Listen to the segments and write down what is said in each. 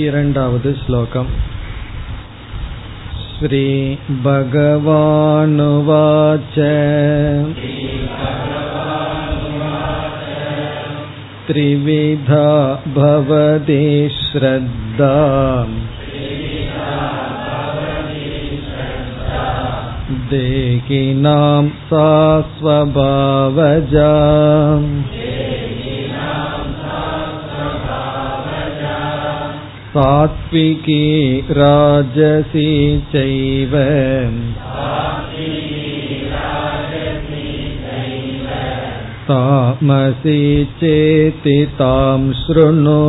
இரண்டாவது श्लोकम् श्रीभगवानुवाच त्रिविधा भवति श्रद्धा देहिनां सा स्वभावजा सात्विकी राजसी चैव तामसी चेति तां शृणु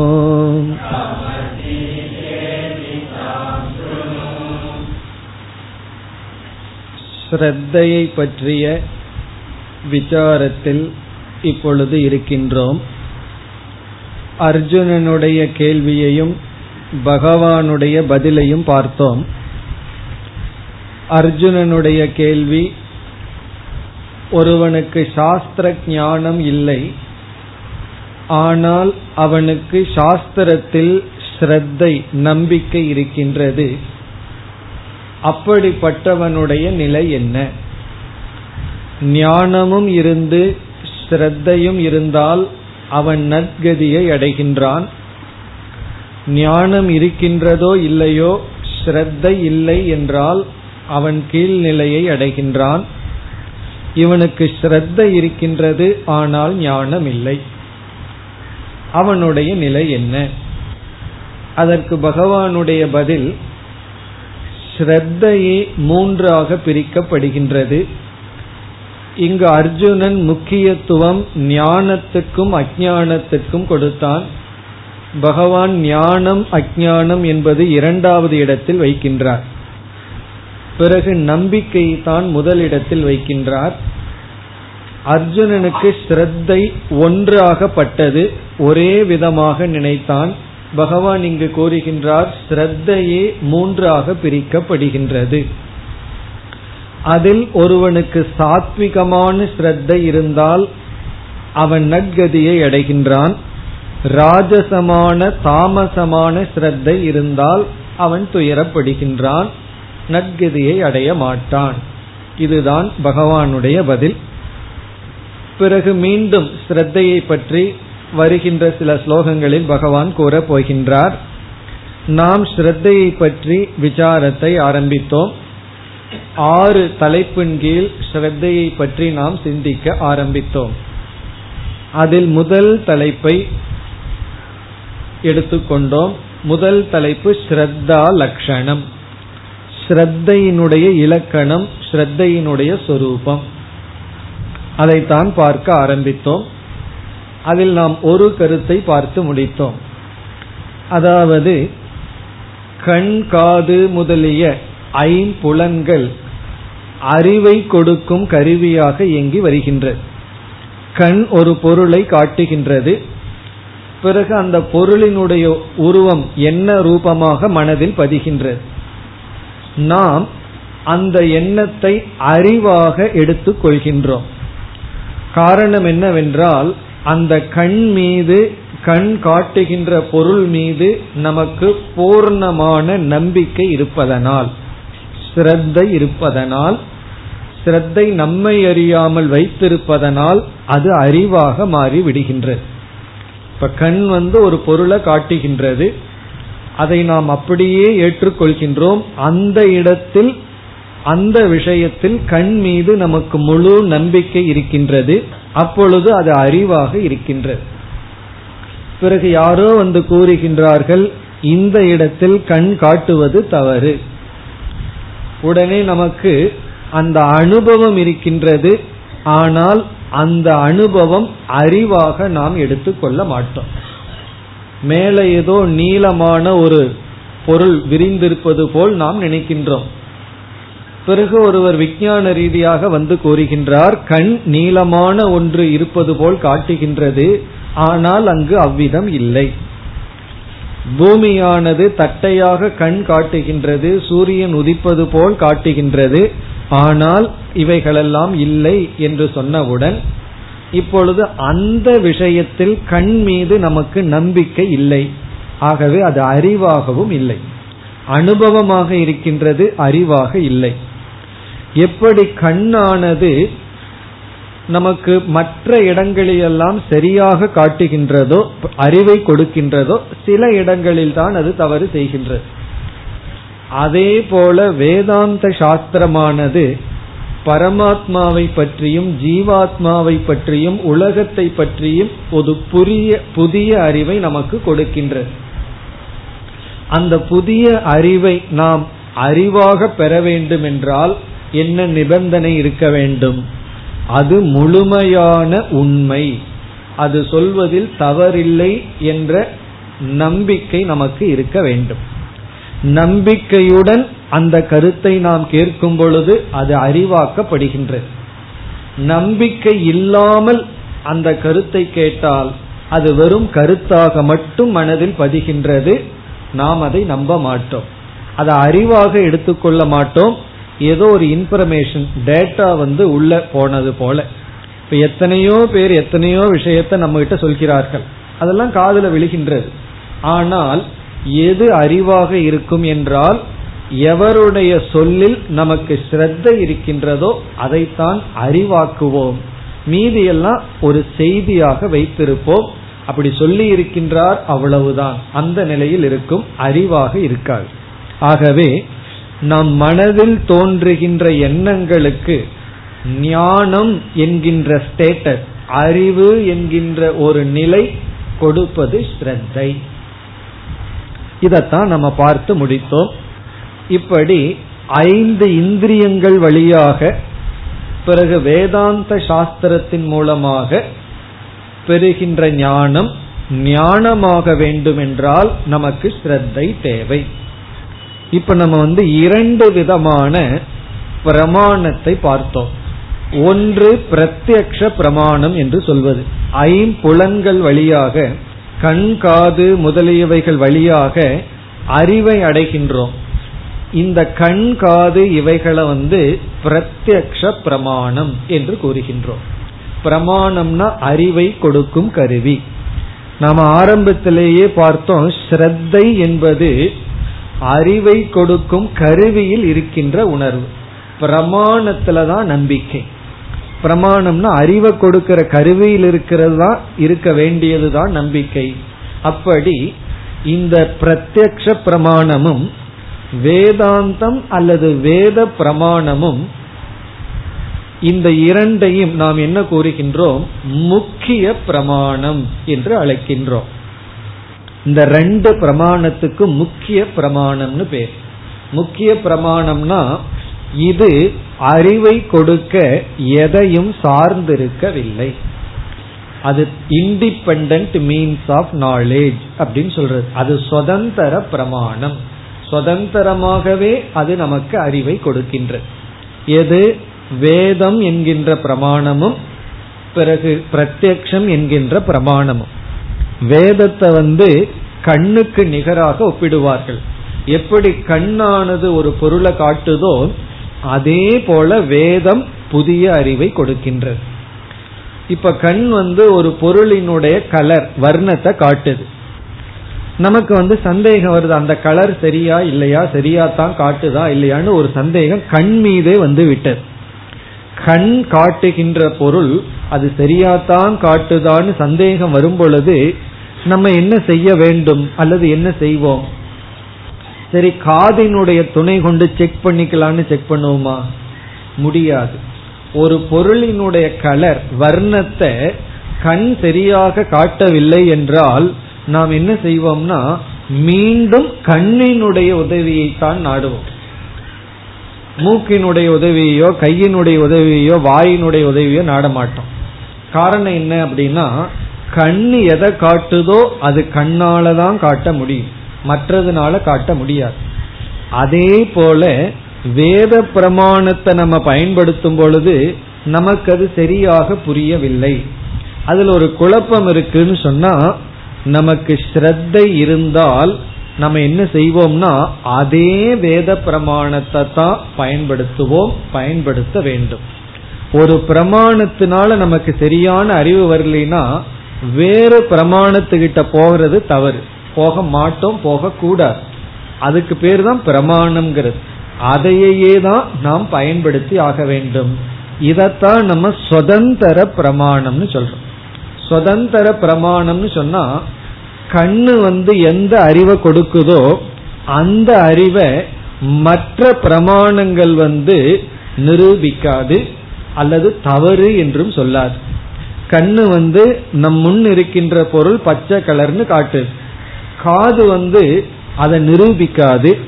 ஸ்ரத்தையை பற்றிய விசாரத்தில் இப்பொழுது இருக்கின்றோம் அர்ஜுனனுடைய கேள்வியையும் பகவானுடைய பதிலையும் பார்த்தோம். அர்ஜுனனுடைய கேள்வி ஒருவனுக்கு சாஸ்திர ஞானம் இல்லை ஆனால் அவனுக்கு சாஸ்திரத்தில் ஸ்ரத்தை நம்பிக்கை இருக்கின்றது. அப்படிப்பட்டவனுடைய நிலை என்ன? ஞானமும் இருந்து ஸ்ரத்தையும் இருந்தால் அவன் நற்கதியை அடைகின்றான். ஞானம் இருக்கின்றதோ இல்லையோ ஸ்ரத்தை இல்லை என்றால் அவன் கீழ்நிலையை அடைகின்றான். இவனுக்கு ஸ்ரத்த இருக்கின்றது ஆனால் ஞானம் இல்லை. அவனுடைய நிலை என்ன? அதற்கு பகவானுடைய பதில் ஸ்ரத்தையே மூன்றாக பிரிக்கப்படுகின்றது. இங்கு அர்ஜுனன் முக்கியத்துவம் ஞானத்துக்கும் அஜானத்துக்கும் கொடுத்தான். பகவான் ஞானம் அஜானம் என்பது இரண்டாவது இடத்தில் வைக்கின்றார். பிறகு நம்பிக்கை தான் முதலிடத்தில் வைக்கின்றார். அர்ஜுனனுக்கு ஸ்ரத்தை ஒன்றாகப்பட்டது ஒரே விதமாக நினைத்தான். பகவான் இங்கு கூறுகின்றார் ஸ்ரத்தையே மூன்றாக பிரிக்கப்படுகின்றது. அதில் ஒருவனுக்கு சாத்விகமான ஸ்ரத்தை இருந்தால் அவன் நற்கதியை அடைகின்றான். ராஜசமான தாமசமான ஸ்ரத்தை இருந்தால் அவன் துயரப்படுகின்றான் நற்கதியை அடைய மாட்டான். இதுதான் பகவானுடைய பதில். பிறகு மீண்டும் ஸ்ரத்தையை பற்றி வருகின்ற சில ஸ்லோகங்களில் பகவான் கூறப் போகின்றார். நாம் ஸ்ரத்தையை பற்றி விசாரத்தை ஆரம்பித்தோம். ஆறு தலைப்பின் கீழ் ஸ்ரத்தையை பற்றி நாம் சிந்திக்க ஆரம்பித்தோம். அதில் முதல் தலைப்பை எடுத்துக்கொண்டோம். முதல் தலைப்பு ஸ்ரத்தா லட்சணம் ஸ்ரத்தையினுடைய இலக்கணம் ஸ்ரத்தையினுடைய சொரூபம். அதைத்தான் பார்க்க ஆரம்பித்தோம். அதில் நாம் ஒரு கருத்தை பார்த்து முடித்தோம். அதாவது கண் காது முதலிய ஐம்புலன்கள் அறிவை கொடுக்கும் கருவியாக இயங்கி வருகின்றது கண் ஒரு பொருளை காட்டுகின்றது. பிறகு அந்த பொருளினுடைய உருவம் என்ன ரூபமாக மனதில் பதிகின்றது? நாம் அந்த எண்ணத்தை அறிவாக எடுத்துக் கொள்கின்றோம். காரணம் என்னவென்றால் அந்த கண் மீது கண் காட்டுகின்ற பொருள் மீது நமக்கு பூர்ணமான நம்பிக்கை இருப்பதனால் ஸ்ரத்தை இருப்பதனால் ஸ்ரத்தை நம்மை அறியாமல் வைத்திருப்பதனால் அது அறிவாக மாறி விடுகின்றது இப்ப கண் வந்து ஒரு பொருளை காட்டுகின்றது. அதை நாம் அப்படியே ஏற்றுக்கொள்கின்றோம். அந்த இடத்தில் அந்த விஷயத்தில் கண் மீது நமக்கு முழு நம்பிக்கை இருக்கின்றது. அப்பொழுது அது அறிவாக இருக்கின்றது. பிறகு யாரோ வந்து கூறுகின்றார்கள் இந்த இடத்தில் கண் காட்டுவது தவறு. உடனே நமக்கு அந்த அனுபவம் இருக்கின்றது. ஆனால் அந்த அனுபவம் அறிவாக நாம் எடுத்துக்கொள்ள மாட்டோம். மேலே ஏதோ நீளமான ஒரு பொருள் விரிந்திருப்பது போல் நாம் நினைக்கின்றோம். பிறகு ஒருவர் விஞ்ஞான ரீதியாக வந்து கூறுகின்றார் கண் நீளமான ஒன்று இருப்பது போல் காட்டுகின்றது ஆனால் அங்கு அவ்விதம் இல்லை. பூமியானது தட்டையாக கண் காட்டுகின்றது சூரியன் உதிப்பது போல் காட்டுகின்றது ஆனால் இவைகளெல்லாம் இல்லை என்று சொன்னவுடன் இப்பொழுது அந்த விஷயத்தில் கண் மீது நமக்கு நம்பிக்கை இல்லை. ஆகவே அது அறிவாகவும் இல்லை. அனுபவமாக இருக்கின்றது அறிவாக இல்லை. எப்படி கண்ணானது நமக்கு மற்ற இடங்களிலெல்லாம் சரியாக காட்டுகின்றதோ அறிவை கொடுக்கின்றதோ சில இடங்களில் தான் அது தவறு செய்கின்றது. அதே போல வேதாந்த சாஸ்திரமானது பரமாத்மாவை பற்றியும் ஜீவாத்மாவை பற்றியும் உலகத்தை பற்றியும் ஒரு புதிய புதிய அறிவை நமக்கு கொடுக்கின்றது. அந்த புதிய அறிவை நாம் அறிவாக பெற வேண்டும் என்றால் என்ன நிபந்தனை இருக்க வேண்டும்? அது முழுமையான உண்மை. அது சொல்வதில் தவறில்லை என்ற நம்பிக்கை நமக்கு இருக்க வேண்டும். நம்பிக்கையுடன் அந்த கருத்தை நாம் கேட்கும் பொழுது அது அறிவாக்கப்படுகின்றது. நம்பிக்கை இல்லாமல் அந்த கருத்தை கேட்டால் அது வெறும் கருத்தாக மட்டும் மனதில் பதிகின்றது. நாம் அதை நம்ப மாட்டோம். அதை அறிவாக எடுத்துக்கொள்ள மாட்டோம். ஏதோ ஒரு இன்ஃபர்மேஷன் டேட்டா வந்து உள்ள போனது போல. இப்ப எத்தனையோ பேர் எத்தனையோ விஷயத்த நம்ம கிட்ட சொல்கிறார்கள். அதெல்லாம் காதல விழுகின்றது. ஆனால் எது அறிவாக இருக்கும் என்றால் எவருடைய சொல்லில் நமக்கு ஸ்ரத்த இருக்கின்றதோ அதைத்தான் அறிவாக்குவோம். மீதியெல்லாம் ஒரு செய்தியாக வைத்திருப்போம். அப்படி சொல்லி இருக்கின்றார் அவ்வளவுதான். அந்த நிலையில் இருக்கும் அறிவாக இருக்காது ஆகவே நம் மனதில் தோன்றுகின்ற எண்ணங்களுக்கு ஞானம் என்கின்ற ஸ்டேட்டஸ் அறிவு என்கின்ற ஒரு நிலை கொடுப்பது ஸ்ரத்தை. இதைத்தான் நம்ம பார்த்து முடித்தோம். இப்படி ஐந்து இந்திரியங்கள் வழியாக பிறகு வேதாந்த சாஸ்திரத்தின் மூலமாக பெறுகின்ற ஞானம் ஞானமாக வேண்டுமென்றால் நமக்கு ஸ்ரத்தை தேவை. இப்ப நம்ம வந்து இரண்டு விதமான பிரமாணத்தை பார்த்தோம். ஒன்று பிரத்யக்ஷ பிரமாணம் என்று சொல்வது. ஐம்புலன்கள் வழியாக கண் காது முதலியவைகள் வழியாக அறிவை அடைகின்றோம். இந்த கண் காது இவைகளை வந்து பிரத்யக்ஷ பிரமாணம் என்று கூறுகின்றோம். பிரமாணம்னா அறிவை கொடுக்கும் கருவி. நாம ஆரம்பத்திலேயே பார்த்தோம் ஸ்ரத்தை என்பது அறிவை கொடுக்கும் கருவியில் இருக்கின்ற உணர்வு. பிரமாணத்துல தான் நம்பிக்கை. பிரமாணம்னா அறிவை கொடுக்கிற கருவியில் இருக்கிறது தான் இருக்க வேண்டியது தான் நம்பிக்கை. அப்படி இந்த பிரத்யக்ஷ பிரமாணமும் வேதாந்தம் அல்லது வேத பிரமாணமும் இந்த இரண்டையும் நாம் என்ன கூறுகின்றோம்? முக்கிய பிரமாணம் என்று அழைக்கின்றோம். இந்த ரெண்டு பிரமாணத்துக்கு முக்கிய பிரமாணம்னு பேர். முக்கிய பிரமாணம்னா இது அறிவை கொடுக்க எதையும் சார்ந்திருக்கவில்லை. அது இண்டிபெண்ட் மீன்ஸ் ஆஃப் நாலேஜ் அப்படின்னு சொல்றது. அது சுதந்திர பிரமாணம். சுதந்திரமாகவே அது நமக்கு அறிவை கொடுக்கின்றது எது? வேதம் என்கின்ற பிரமாணமும் பிறகு பிரத்யக்ஷம் என்கின்ற பிரமாணமும். வேதத்தை வந்து கண்ணுக்கு நிகராக ஒப்பிடுவார்கள். எப்படி கண்ணானது ஒரு பொருளை காட்டுதோ அதே போல வேதம் புதிய அறிவை கொடுக்கின்றது. இப்ப கண் வந்து ஒரு பொருளினுடைய கலர் வர்ணத்தை காட்டுது. நமக்கு வந்து சந்தேகம் வருது அந்த கலர் சரியா இல்லையா சரியா தான் காட்டுதா இல்லையான்னு ஒரு சந்தேகம் கண் மீதே வந்து விட்டது. கண் காட்டுகின்ற பொருள் அது சரியாத்தான் காட்டுதான்னு சந்தேகம் வரும் பொழுது நம்ம என்ன செய்ய வேண்டும் அல்லது என்ன செய்வோம்? சரி காதினுடைய துணை கொண்டு செக் பண்ணிக்கலான்னு செக் பண்ணுவோமா? முடியாது. ஒரு பொருளினுடைய கலர் வர்ணத்தை கண் சரியாக காட்டவில்லை என்றால் நாம் என்ன செய்வோம்னா மீண்டும் கண்ணினுடைய உதவியைத்தான் நாடுவோம். மூக்கினுடைய உதவியோ கையினுடைய உதவியோ வாயினுடைய உதவியோ நாட மாட்டோம் காரணம் என்ன அப்படின்னா கண் எதை காட்டுதோ அது கண்ணால தான் காட்ட முடியும். மற்றதுனால காட்ட முடியாது. அதே போல வேத பிரமாணத்தை நம்ம பயன்படுத்தும் பொழுது நமக்கு அது சரியாக புரியவில்லை. அதில் ஒரு குழப்பம் இருக்குன்னு சொன்னா நமக்கு ஸ்ரத்தை இருந்தால் நம்ம என்ன செய்வோம்னா அதே வேத பிரமாணத்தை தான் பயன்படுத்துவோம் பயன்படுத்த வேண்டும். ஒரு பிரமாணத்தினால நமக்கு சரியான அறிவு வரலைன்னா வேறு பிரமாணத்துக்கிட்ட போகிறது தவறு. போக மாட்டோம் போக கூடாது அதுக்கு பேர் தான் பிரமாணம்ங்கிறது. அதையே தான் நாம் பயன்படுத்தி ஆக வேண்டும். இதத்தான் நம்ம சுதந்திர பிரமாணம்னு சொல்றோம். சுதந்திர பிரமாணம்னு சொன்னா கண்ணு வந்து எந்த அறிவை கொடுக்குதோ அந்த அறிவை மற்ற பிரமாணங்கள் வந்து நிரூபிக்காது அல்லது தவறு என்றும் சொல்லாது. கண்ணு வந்து நம் முன் இருக்கின்ற பொருள் பச்சை கலர்னு காட்டு. காது வந்து அதை நிரூபிக்காது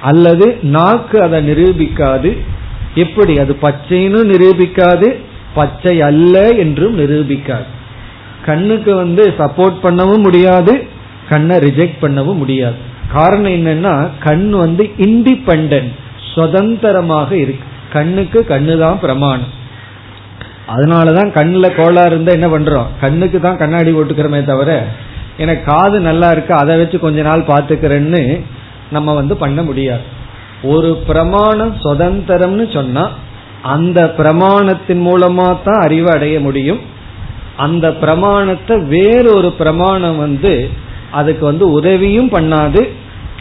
அல்லது நாக்கு அதை நிரூபிக்காது. எப்படி? அது பச்சைன்னு நிரூபிக்காது பச்சை அல்ல என்றும் நிரூபிக்காது. கண்ணுக்கு வந்து சப்போர்ட் பண்ணவும் முடியாது கண்ணை ரிஜெக்ட் பண்ணவும் முடியாது. காரணம் என்னன்னா கண் வந்து இண்டிபெண்ட் சுதந்திரமாக இருக்கு. கண்ணுக்கு கண்ணு தான் பிரமாணம். அதனாலதான் கண்ணில் கோளாறு இருந்தா என்ன பண்றோம்? கண்ணுக்கு தான் கண்ணாடி போட்டுக்கிறோமே தவிர எனக்கு காது நல்லா இருக்கு அதை வச்சு கொஞ்ச நாள் பாத்துக்கிறேன்னு நம்ம வந்து பண்ண முடியாது. ஒரு பிரமாணம் சுதந்திரம்னு சொன்னா அந்த பிரமாணத்தின் மூலமா தான் அறிவு அடைய முடியும். அந்த பிரமாணத்தை வேறொரு பிரமாணம் வந்து அதுக்கு வந்து உதவியும் பண்ணாது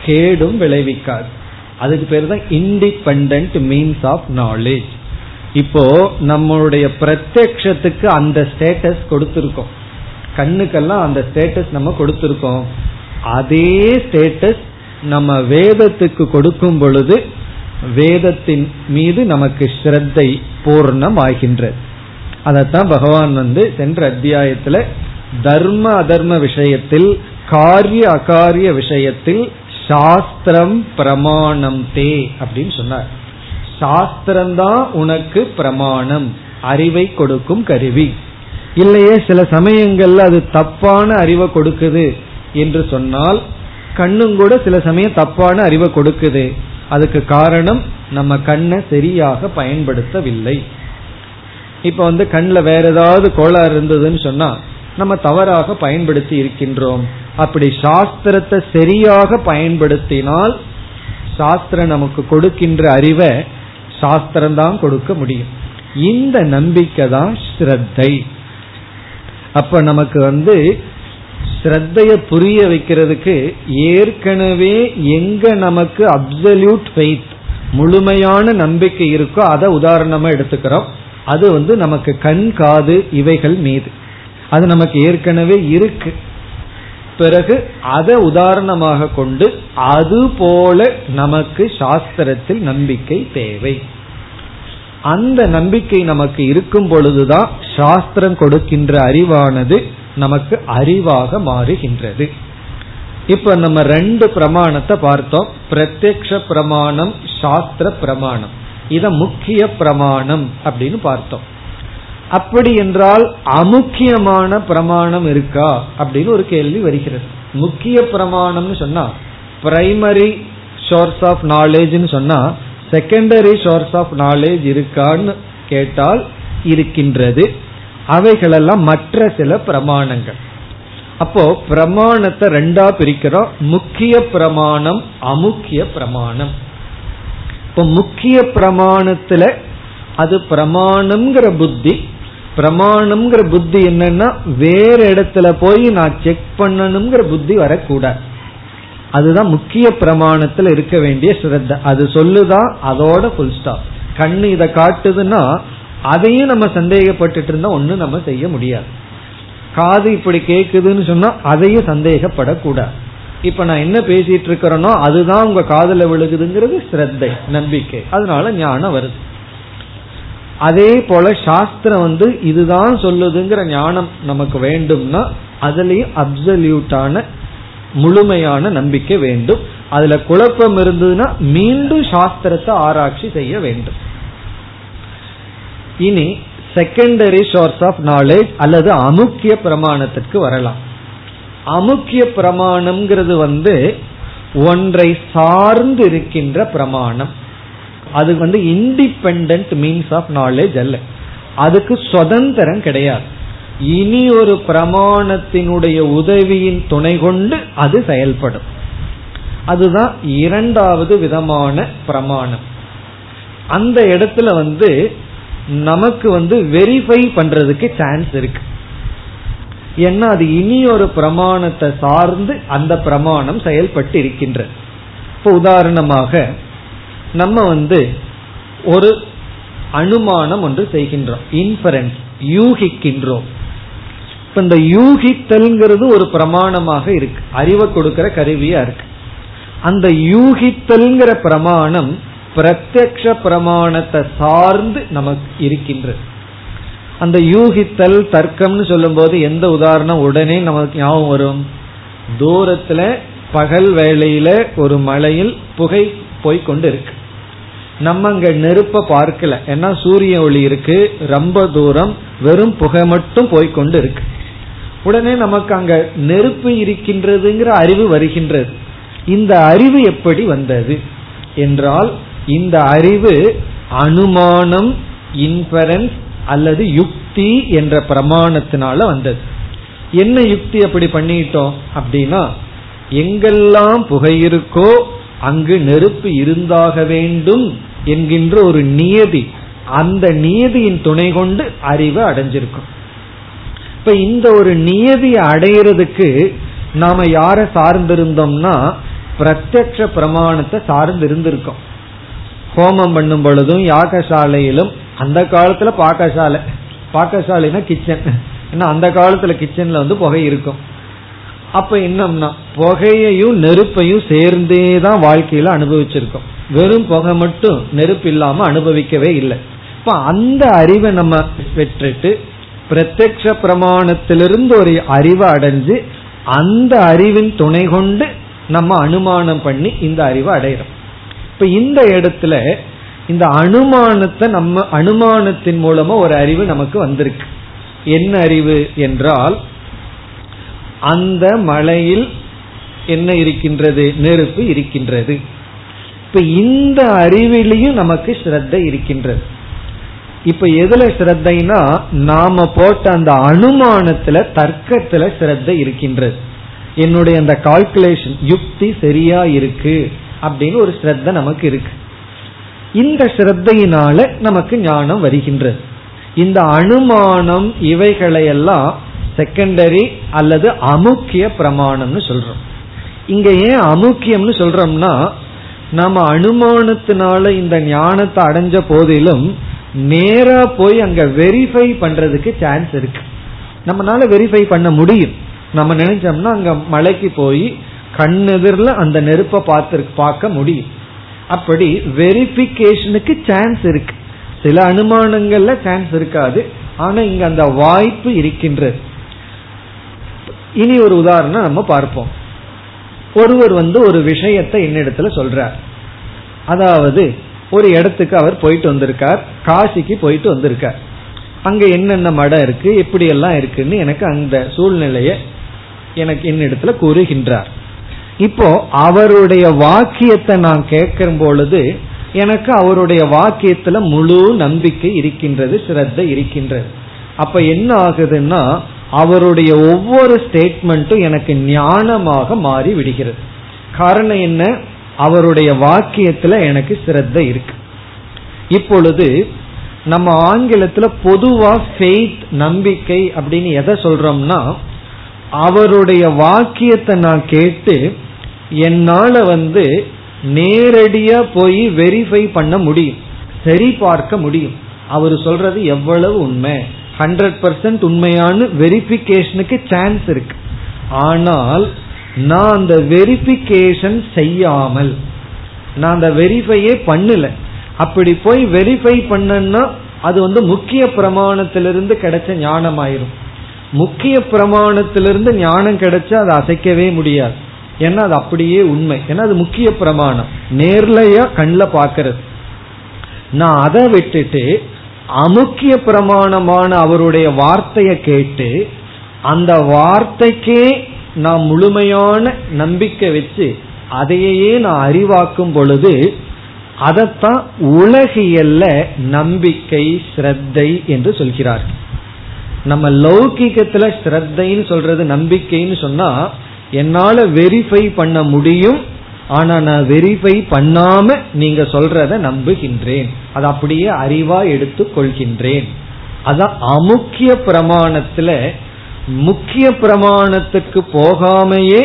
கேடும் விளைவிக்காது. அதுக்கு பேர் தான் இண்டிபெண்ட் மீன்ஸ் ஆஃப் நாலேஜ் இப்போ நம்மளுடைய பிரத்யக்ஷத்துக்கு அந்த ஸ்டேட்டஸ் கொடுத்துருக்கோம். கண்ணுக்கெல்லாம் அந்த ஸ்டேட்டஸ் நம்ம கொடுத்துருக்கோம். அதே ஸ்டேட்டஸ் நம்ம வேதத்துக்கு கொடுக்கும் பொழுது வேதத்தின் மீது நமக்கு ஸ்ரத்தை பூர்ணம் ஆகின்றது அதைத்தான் பகவான் வந்து சென்ற அத்தியாயத்துல தர்ம அதர்ம விஷயத்தில் காரிய அகாரிய விஷயத்தில் சாஸ்திரம் பிரமாணம் தே அப்படின்னு சொன்னார். சாஸ்திரம்தான் உனக்கு பிரமாணம் அறிவை கொடுக்கும் கருவி. இல்லையே சில சமயங்கள்ல அது தப்பான அறிவை கொடுக்குது என்று சொன்னால் கண்ணும் கூட சில சமயம் தப்பான அறிவை கொடுக்குது. அதுக்கு காரணம் நம்ம கண்ணை சரியாக பயன்படுத்தவில்லை. இப்ப வந்து கண்ணில் வேற ஏதாவது கோளாறு இருந்ததுன்னு சொன்னா நம்ம தவறாக பயன்படுத்தி இருக்கின்றோம். அப்படி சாஸ்திரத்தை சரியாக பயன்படுத்தினால் சாஸ்திரம் நமக்கு கொடுக்கின்ற அறிவை சாஸ்திரம் தான் கொடுக்க முடியும். இந்த நம்பிக்கை தான் ஸ்ரத்தை. அப்ப நமக்கு வந்து ஸ்ரத்தைய புரிய வைக்கிறதுக்கு ஏற்கனவே எங்க நமக்கு அப்சல்யூட் ஃபெய்த் முழுமையான நம்பிக்கை இருக்கோ அதை உதாரணமா எடுத்துக்கிறோம். அது வந்து நமக்கு கண் காது இவைகள் மீது. அது நமக்கு ஏற்கனவே இருக்கு. பிறகு அதை உதாரணமாக கொண்டு அது போல நமக்கு சாஸ்திரத்தில் நம்பிக்கை தேவை. அந்த நம்பிக்கை நமக்கு இருக்கும் பொழுதுதான் சாஸ்திரம் கொடுக்கின்ற அறிவானது நமக்கு அறிவாக மாறுகின்றது. இப்ப நம்ம ரெண்டு பிரமாணத்தை பார்த்தோம். பிரத்யக்ஷ பிரமாணம் சாஸ்திர பிரமாணம். இத முக்கிய பிரமாணம் அப்படின்னு பார்த்தோம். அப்படி என்றால் அமுக்கியமான பிரமாணம் இருக்கா அப்படின்னு ஒரு கேள்வி வருகிறது. முக்கிய பிரமாணம்னு சொன்னா பிரைமரி சோர்ஸ் ஆஃப் நாலேஜ்னு சொன்னா செகண்டரி சோர்ஸ் ஆஃப் நாலேஜ் இருக்கான்னு கேட்டால் இருக்கின்றது. அவைகளெல்லாம் மற்ற சில பிரமாணங்கள். அப்போ பிரமாணத்தை ரெண்டா பிரிக்கிறோம். முக்கிய பிரமாணம் அமுக்கிய பிரமாணம். இப்போ முக்கிய பிரமாணத்துல அது பிரமாணம்ங்கிற புத்தி பிரமாணம்ங்கிற புத்தி என்னன்னா வேற இடத்துல போய் நான் செக் பண்ணணுங்கிற புத்தி வரக்கூடாது. அதுதான் முக்கிய பிரமாணத்துல இருக்க வேண்டிய ஸ்ரத்த. அது சொல்லுதான் அதோட ஃபுல் ஸ்டாப் கண்ணு இதை காட்டுதுன்னா அதையும் நம்ம சந்தேகப்பட்டுட்டு இருந்தா ஒன்னும் நம்ம செய்ய முடியாது. காது இப்படி கேக்குதுன்னு சொன்னா அதையும் சந்தேகப்படக்கூடாது. இப்ப நான் என்ன பேசிட்டு இருக்கிறேனோ அதுதான் உங்க காதல விழுகுதுங்கிறது ஸ்ரத்தை நம்பிக்கை. அதனால ஞானம் வருது. அதே போல சாஸ்திரம் வந்து இதுதான் சொல்லுதுங்கிற ஞானம் நமக்கு வேண்டும்னா அதுலயும் அப்சல்யூட்டான முழுமையான நம்பிக்கை வேண்டும். அதுல குழப்பம் இருந்ததுன்னா மீண்டும் சாஸ்திரத்தை ஆராய்ச்சி செய்ய வேண்டும். இனி செகண்டரி சோர்ஸ் ஆஃப் நாலேஜ் அல்லது அமுக்கிய பிரமாணத்திற்கு வரலாம். அமுக்கிய பிரமாணம்ங்கிறது வந்து ஒன்றை சார்ந்து இருக்கின்ற பிரமாணம். அது வந்து இண்டிபெண்ட் மீன்ஸ் ஆஃப் நாலேஜ் அல்ல. அதுக்கு சுதந்திரம் கிடையாது. இனி ஒரு பிரமாணத்தினுடைய உதவியின் துணை கொண்டு அது செயல்படும். அதுதான் இரண்டாவது விதமான பிரமாணம். அந்த இடத்துல வந்து நமக்கு வந்து வெரிஃபை பண்றதுக்கு சான்ஸ் இருக்கு. ஏன்னா அது இனி ஒரு பிரமாணத்தை சார்ந்து அந்த பிரமாணம் செயல்பட்டு இருக்கின்றது. இப்போ உதாரணமாக நம்ம வந்து ஒரு அனுமானம் ஒன்று செய்கின்றோம். இன்ஃபரன்ஸ் யூகிக்கின்றோம். இப்ப இந்த யூகித்தல்ங்கிறது ஒரு பிரமாணமாக இருக்கு. அறிவை கொடுக்கிற கருவியா இருக்கு. அந்த யூகித்தல்ங்கிற பிரமாணம் பிரத்யக்ஷ பிரமாணத்தை சார்ந்து நமக்கு இருக்கின்றது. அந்த யூகித்தல் தர்க்கம்னு சொல்லும் போது எந்த உதாரணம் உடனே நமக்கு ஞாபகம் வரும். தூரத்துல பகல் வேளையில ஒரு மலையில் புகை போய்கொண்டு இருக்கு நம்ம அங்க நெருப்ப பார்க்கல. ஏன்னா சூரிய ஒளி இருக்கு ரொம்ப தூரம் வெறும் புகை மட்டும் போய்கொண்டு இருக்கு உடனே நமக்கு அங்க நெருப்பு இருக்கின்றதுங்கிற அறிவு வருகின்றது. இந்த அறிவு எப்படி வந்தது? என்றால் இந்த அறிவு அனுமானம் இன்ஃபரன்ஸ் அல்லது யுக்தி என்ற பிரமாணத்தினால வந்தது. என்ன யுக்தி அப்படி பண்ணிட்டோம் அப்படின்னா எங்கெல்லாம் புகை இருக்கோ அங்கு நெருப்பு இருந்தாக வேண்டும் என்கின்ற ஒரு நியதி அந்த நியதியின் துணை கொண்டு அறிவை அடைஞ்சிருக்கும். இப்ப இந்த ஒரு நியதியை அடையிறதுக்கு நாம யார சார்ந்திருந்தோம்னா பிரத்யக்ஷ பிரமாணத்தை சார்ந்து இருந்திருக்கோம் ஹோமம் பண்ணும் பொழுதும் யாகசாலையிலும் அந்த காலத்துல பாக்கசாலை. பாக்கசாலைனா கிச்சன் ஏன்னா அந்த காலத்துல கிச்சன்ல வந்து புகை இருக்கும். அப்ப என்னம்னா புகையையும் நெருப்பையும் சேர்ந்தே தான் வாழ்க்கையில அனுபவிச்சிருக்கோம். வெறும் புகை மட்டும் நெருப்பு இல்லாம அனுபவிக்கவே இல்லை. இப்ப அந்த அறிவை நம்ம பெற்றுட்டு பிரத்யக்ஷ பிரமாணத்திலிருந்து ஒரு அறிவை அடைஞ்சு அந்த அறிவின் துணை கொண்டு நம்ம அனுமானம் பண்ணி இந்த அறிவை அடையிறோம். இப்ப இந்த இடத்துல இந்த அனுமானத்தை நம்ம அனுமானத்தின் மூலமா ஒரு அறிவு நமக்கு வந்திருக்கு. என்ன அறிவு என்றால் அந்த மலையில் என்ன இருக்கின்றது? நெருப்பு இருக்கின்றது. இப்ப இந்த அறிவிலையும் நமக்கு ஸ்ரத்த இருக்கின்றது. இப்ப எதுல ஸ்ரத்தைனா நாம போட்ட அந்த அனுமானத்துல தர்க்கத்துல ஸ்ரத்த இருக்கின்றது. என்னுடைய அந்த கால்குலேஷன் யுக்தி சரியா இருக்கு. அப்படின்னு ஒரு ஸ்ரத்த நமக்கு இருக்கு. இந்த ஸ்ரத்தையினால நமக்கு ஞானம் வருகின்றது. இந்த அனுமானம் இவைகளையெல்லாம் செகண்டரி அல்லது அமுக்கிய பிரமாணம்னு சொல்றோம். இங்க ஏன் அமுக்கியம்னு சொல்றோம்னா நம்ம அனுமானத்தினால இந்த ஞானத்தை அடைஞ்ச போதிலும் நேரா போய் அங்க வெரிஃபை பண்றதுக்கு சான்ஸ் இருக்கு. நம்மளால வெரிஃபை பண்ண முடியும். நம்ம நினைச்சோம்னா அங்க மலைக்கு போய் கண்ணெதிரில் அந்த நெருப்பை பார்த்து பார்க்க முடியும். அப்படி வெரிபிகேஷனுக்கு சான்ஸ் இருக்கு. சில அனுமானங்கள்ல சான்ஸ் இருக்காது. ஆனா இங்க அந்த வாய்ப்பு இருக்கின்றது. இனி ஒரு உதாரணம் நம்ம பார்ப்போம். ஒருவர் வந்து ஒரு விஷயத்தை என்னிடத்துல சொல்றார். அதாவது ஒரு இடத்துக்கு அவர் போயிட்டு வந்திருக்கார். காசிக்கு போயிட்டு வந்திருக்கார். அங்க என்னென்ன மடம் இருக்கு எப்படி எல்லாம் இருக்குன்னு எனக்கு அந்த சூழ்நிலையை எனக்கு என்னிடத்துல கூறுகின்றார். இப்போ அவருடைய வாக்கியத்தை நான் கேட்கும் பொழுது எனக்கு அவருடைய வாக்கியத்துல முழு நம்பிக்கை இருக்கின்றது சிரத்த இருக்கின்றது. அப்ப என்ன ஆகுதுன்னா அவருடைய ஒவ்வொரு ஸ்டேட்மெண்ட்டும் எனக்கு ஞானமாக மாறி விடுகிறது. காரணம் என்ன? அவருடைய வாக்கியத்துல எனக்கு சிரத்த இருக்கு. இப்பொழுது நம்ம ஆங்கிலத்துல பொதுவா ஃபெய்த் நம்பிக்கை அப்படின்னு எதை சொல்றோம்னா அவருடைய வாக்கியத்தை நான் கேட்டு என்னால வந்து நேரடியா போய் வெரிஃபை பண்ண முடியும். சரி பார்க்க முடியும். அவர் சொல்றது எவ்வளவு உண்மை. ஹண்ட்ரட் பர்சன்ட் உண்மையான வெரிபிகேஷனுக்கு சான்ஸ் இருக்கு. ஆனால் நான் அந்த வெரிபிகேஷன் செய்யாமல் நான் அந்த வெரிஃபையே பண்ணல. அப்படி போய் வெரிஃபை பண்ணனா அது வந்து முக்கிய பிரமாணத்திலிருந்து கிடைச்ச ஞானம் ஆயிரும் முக்கிய பிரமாணத்திலிருந்து ஞானம் கிடைச்சா அதை அசைக்கவே முடியாது. ஏன்னா அது அப்படியே உண்மை. ஏன்னா அது முக்கிய பிரமாணம். நேர்லையா கண்ணில் பார்க்கறது. நான் அதை விட்டுட்டு அமுக்கிய பிரமாணமான அவருடைய வார்த்தையை கேட்டு அந்த வார்த்தைக்கே நான் முழுமையான நம்பிக்கை வச்சு அதையே நான் அறிவாக்கும் பொழுது அதைத்தான் உலகியல்ல நம்பிக்கை ஸ்ரத்தை என்று சொல்கிறார் நம்ம லௌகிகத்துல ஸ்ரத்தைன்னு சொல்றது நம்பிக்கைன்னு சொன்னா என்னால வெரிஃபை பண்ண முடியும் ஆனா நான் வெரிஃபை பண்ணாம நீங்க சொல்றத நம்புகின்றேன். அது அப்படியே அறிவா எடுத்து கொள்கின்றேன். அதான் அமுக்கிய பிரமாணத்துல முக்கிய பிரமாணத்துக்கு போகாமையே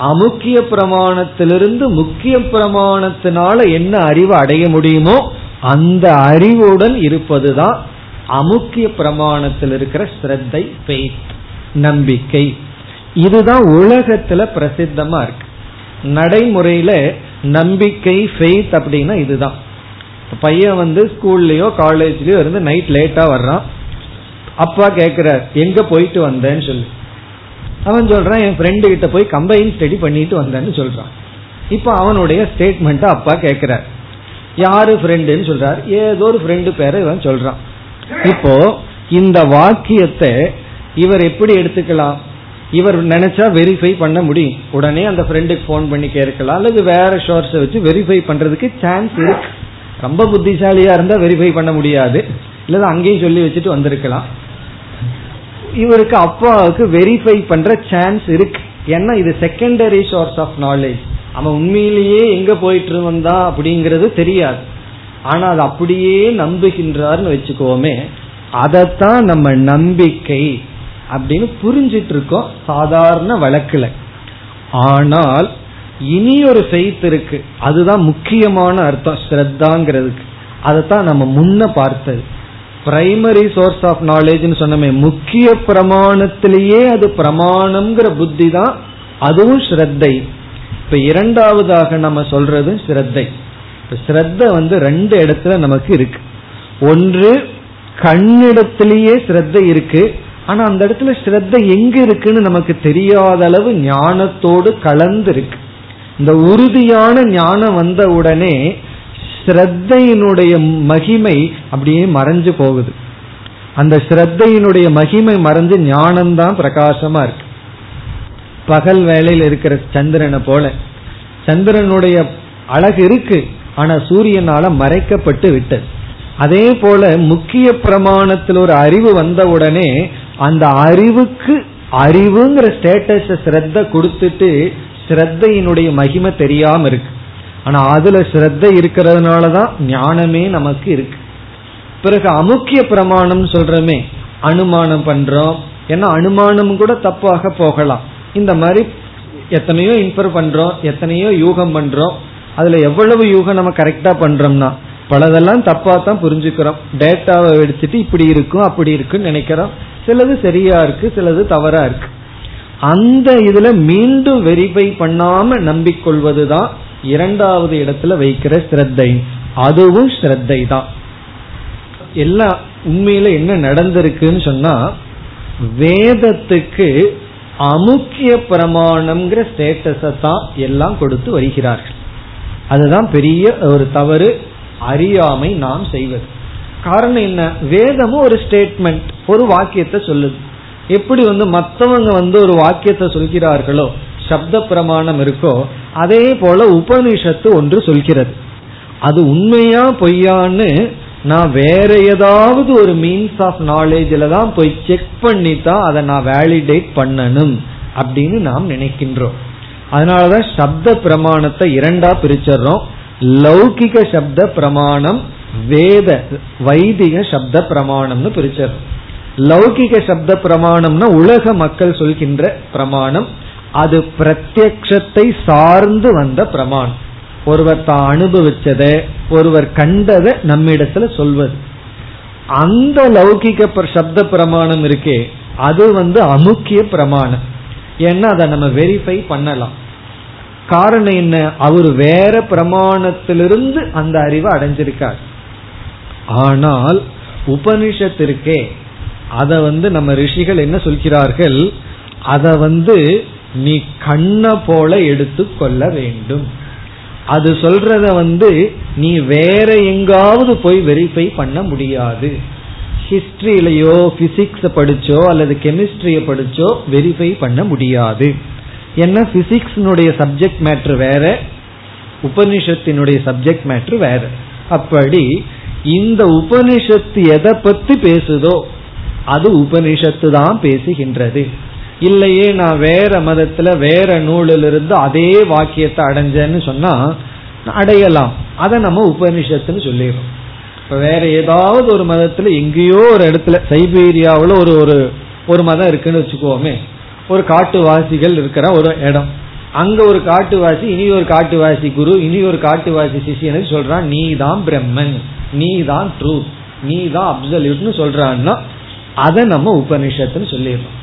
அமுக்கிய பிரமாணத்திலிருந்து முக்கிய பிரமாணத்தினால என்ன அறிவு அடைய முடியுமோ அந்த அறிவுடன் இருப்பதுதான் அமுக்கிய பிரமாணத்தில் இருக்கிற ஸ்ரத்தை நம்பிக்கை. இதுதான் உலகத்துல பிரசித்தமா இருக்கு. நடைமுறையில நம்பிக்கை ஃபெய்த் அப்படின்னா இதுதான். பையன் வந்து ஸ்கூல்லயோ காலேஜ்லயோ இருந்து நைட் லேட்டா வர்றான். அப்பா கேக்குறார் எங்க போயிட்டு வந்தேன்னு சொல்லி. அவன் சொல்றான் என் ஃப்ரெண்டு கிட்ட போய் கம்பைன் ஸ்டடி பண்ணிட்டு வந்தேன்னு சொல்றான். இப்ப அவனுடைய ஸ்டேட்மெண்ட் அப்பா கேக்குறார். யாரு ஃப்ரெண்டுன்னு சொல்றார். ஏதோ ஒரு ஃப்ரெண்டு பேரை இவன் சொல்றான். இப்போ இந்த வாக்கியத்தை இவர் எப்படி எடுத்துக்கலாம்? இவர் நினைச்சா வெரிஃபை பண்ண முடியும். உடனே அந்த ஃப்ரெண்டுக்கு ஃபோன் பண்ணி கேட்கலாம். அல்லது வேற ஷோர்ஸை வச்சு வெரிஃபை பண்றதுக்கு சான்ஸ் இருக்கு. ரொம்ப புத்திசாலியா இருந்தா வெரிஃபை பண்ண முடியாது. இல்லது அங்கேயும் சொல்லி வச்சுட்டு வந்திருக்கலாம். இவருக்கு அப்பாவுக்கு வெரிஃபை பண்ற சான்ஸ் இருக்கு. ஏன்னா இது செகண்டரி சோர்ஸ் ஆஃப் நாலேஜ் அவன் உண்மையிலேயே எங்க போயிட்டு வந்தா அப்படிங்கறது தெரியாது. ஆனா அது அப்படியே நம்புகின்றார்னு வச்சுக்கோமே அதைத்தான் நம்ம நம்பிக்கை அப்படின்னு புரிஞ்சிட்டு இருக்கோம் சாதாரண வழக்குல. ஆனால் இனி ஒரு ஃபெய்த் இருக்கு. அதுதான் முக்கியமான அர்த்தம் ஸ்ரத்தாங்கிறதுக்கு. அதைத்தான் நம்ம முன்ன பார்த்தது. பிரைமரி சோர்ஸ் ஆஃப் நாலேஜ்னு சொன்னமே முக்கிய பிரமாணத்திலேயே அது பிரமாணம்ங்கிற புத்தி தான் அதுவும் ஸ்ரத்தை. இப்ப இரண்டாவதாக நம்ம சொல்றது ஸ்ரத்தை. ஸ்ரத்த வந்து ரெண்டு இடத்துல நமக்கு இருக்கு. ஒன்று கண்ணிடத்திலேயே ஸ்ரத்தை இருக்கு. ஆனா அந்த இடத்துல ஸ்ரத்த எங்க இருக்குன்னு நமக்கு தெரியாத அளவு ஞானத்தோடு கலந்து இருக்கு இந்த உறுதியான ஞானம் வந்த உடனே ஸ்ரத்தையினுடைய மகிமை அப்படியே மறைஞ்சு போகுது. அந்த ஸ்ரத்தையினுடைய மகிமை மறைஞ்சு ஞானம்தான் பிரகாசமா இருக்கு. பகல் வேலையில் இருக்கிற சந்திரனை போல. சந்திரனுடைய அழகு இருக்கு ஆனா சூரியனால மறைக்கப்பட்டு விட்டது. அதே போல முக்கிய பிரமாணத்தில் ஒரு அறிவு வந்த உடனே அந்த அறிவுக்கு அறிவுங்கிற ஸ்டேட்டஸ் ஸ்ரத்த கொடுத்துட்டு ஸ்ரத்தையினுடைய மகிமை தெரியாம இருக்கு. ஆனா அதுல ஸ்ரத்த இருக்கிறதுனாலதான் ஞானமே நமக்கு இருக்கு. பிறகு அமுக்கிய பிரமாணம் சொல்றமே அனுமானம் பண்றோம். ஏன்னா அனுமானம் கூட தப்பாக போகலாம். இந்த மாதிரி எத்தனையோ இன்ஃபர் பண்றோம் எத்தனையோ யூகம் பண்றோம். அதுல எவ்வளவு யூகம் நம்ம கரெக்டா பண்றோம்னா பலதெல்லாம் தப்பா தான் புரிஞ்சுக்கிறோம். டேட்டாவை எடுத்துட்டு இப்படி இருக்கும் அப்படி இருக்குன்னு நினைக்கிறோம். சிலது சரியா இருக்கு சிலது தவறா இருக்கு. அந்த இதுல மீண்டும் வெரிஃபை பண்ணாம நம்பிக்கொள்வதுதான் இரண்டாவது இடத்துல வைக்கிற ஸ்ரத்தை. அதுவும் ஸ்ரத்தை தான் எல்லாம் உண்மையில என்ன நடந்திருக்குன்னு சொன்னா வேதத்துக்கு அமுக்கிய பிரமாணம்ங்கிற ஸ்டேட்டஸை தான் எல்லாம் கொடுத்து வருகிறார்கள். அதுதான் பெரிய ஒரு தவறு அறியாமை நாம் செய்வது. காரணம் என்ன? வேதமும் ஒரு ஸ்டேட்மெண்ட் ஒரு வாக்கியத்தை சொல்லுது. எப்படி வந்து மற்றவங்க வந்து ஒரு வாக்கியத்தை சொல்கிறார்களோ சப்த பிரமாணம் இருக்கோ அதே போல உபனிஷத்து ஒன்று சொல்கிறது. அது உண்மையா பொய்யான்னு நான் வேற ஏதாவது ஒரு மீன்ஸ் ஆஃப் நாலேஜில் தான் போய் செக் பண்ணி தான் அதை நான் வேலிடேட் பண்ணணும் அப்படின்னு நாம் நினைக்கின்றோம். அதனாலதான் சப்த பிரமாணத்தை இரண்டா பிரிச்சிடறோம். லௌகிக சப்த பிரமாணம் வேத வைதிக சப்த பிரமாணம்னு பிரிச்சர் லௌகிக சப்த பிரமாணம்னா உலக மக்கள் சொல்கின்ற பிரமாணம். அது பிரத்யக்ஷத்தை சார்ந்து வந்த பிரமாணம். ஒருவர் தான் அனுபவிச்சத ஒருவர் கண்டதை நம்மிடத்துல சொல்வது. அந்த லௌகிக சப்த பிரமாணம் இருக்கே அது வந்து அமுக்கிய பிரமாணம். ஏன்னா அதை நம்ம வெரிஃபை பண்ணலாம். காரணம் என்ன? அவர் வேற பிரமாணத்திலிருந்து அந்த அறிவை அடைஞ்சிருக்கார். ஆனால் உபனிஷத்திற்கே அதை வந்து நம்ம ரிஷிகள் என்ன சொல்கிறார்கள்? அதை வந்து நீ கண்ண போல எடுத்து கொள்ள வேண்டும். அது சொல்றத வந்து நீ வேற எங்காவது போய் வெரிஃபை பண்ண முடியாது. ஹிஸ்டரியிலையோ பிசிக்ஸ் படிச்சோ அல்லது கெமிஸ்ட்ரிய படிச்சோ வெரிஃபை பண்ண முடியாது. என்ன? பிசிக்ஸ்னுடைய சப்ஜெக்ட் மேட்ரு வேற உபனிஷத்தினுடைய சப்ஜெக்ட் மேட்ரு வேற. அப்படி இந்த உபனிஷத்து எதை பத்தி பேசுதோ அது உபனிஷத்து தான் பேசுகின்றது. இல்லையே நான் வேற மதத்துல வேற நூலிலிருந்து அதே வாக்கியத்தை அடைஞ்சேன்னு சொன்னா அடையலாம். அதை நம்ம உபனிஷத்துன்னு சொல்லிடுறோம். இப்ப வேற ஏதாவது ஒரு மதத்துல எங்கேயோ ஒரு இடத்துல சைபீரியாவில் ஒரு ஒரு ஒரு மதம் இருக்குன்னு வச்சுக்கோமே ஒரு காட்டுவாசிகள் இருக்கிற ஒரு இடம். அங்க ஒரு காட்டுவாசி இனி ஒரு காட்டுவாசி குரு இனி ஒரு காட்டுவாசி சிஷியனுக்கு சொல்றான் நீ தான் பிரம்மன். நீ தான் ட்ரூத் நீ தான் அப்சல்யூட்னு சொல்றான்னா அதை நம்ம உபனிஷத்துன்னு சொல்லிடுறோம்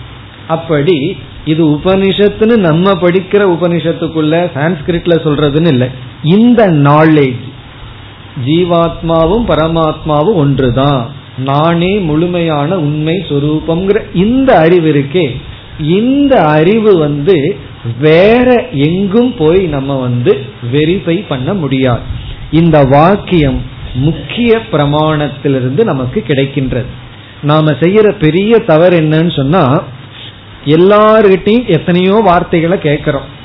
அப்படி இது உபனிஷத்துன்னு நம்ம படிக்கிற உபனிஷத்துக்குள்ள சான்ஸ்கிரிட்ல சொல்றதுன்னு இல்லை. இந்த நாலேஜ் ஜீவாத்மாவும் பரமாத்மாவும் ஒன்றுதான். நானே முழுமையான உண்மை சொரூபம்ங்கிற இந்த அறிவு இருக்கே. இந்த அறிவு வந்து வேற எங்கும் போய் நம்ம வந்து வெரிஃபை பண்ண முடியாது. இந்த வாக்கியம் முக்கிய பிரமாணத்திலிருந்து நமக்கு கிடைக்கின்றது. நாம செய்யற பெரிய தவறு என்னன்னு சொன்னா எல்லார்கிட்டையும் எத்தனையோ வார்த்தைகளை கேட்கிறோம்.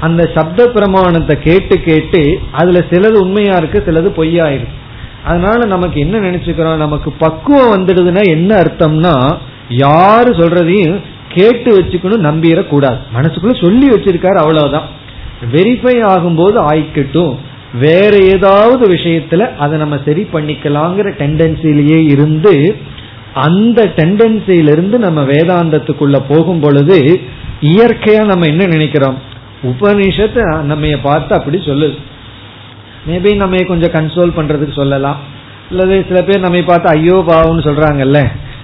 அந்த சப்த பிரமாணத்தை கேட்டு கேட்டு அதுல சிலது உண்மையா இருக்கு சிலது பொய்யா இருக்கு. அதனால நமக்கு என்ன நினைச்சுக்கிறோம்? நமக்கு பக்குவம் வந்துடுதுன்னா என்ன அர்த்தம்னா யாரு சொல்றதையும் கேட்டு வச்சுக்கணும் நம்பிடக்கூடாது மனசுக்குள்ள சொல்லி வச்சிருக்காரு அவ்வளவுதான். வெரிஃபை ஆகும்போது ஆய்க்கட்டும். வேற ஏதாவது விஷயத்துல அதை நம்ம சரி பண்ணிக்கலாங்கிற டெண்டன்சிலேயே இருந்து அந்த டெண்டன்சியிலிருந்து நம்ம வேதாந்தத்துக்குள்ள போகும் பொழுது இயற்கையா நம்ம என்ன நினைக்கிறோம்? உபனிஷத்து நம்ம பார்த்து அப்படி சொல்லுது. மேபி நம்ம கொஞ்சம் கன்சோல் பண்றதுக்கு சொல்லலாம். அல்லது சில பேர் நம்ம பார்த்து ஐயோ பாவம்னு சொல்றாங்கல்ல.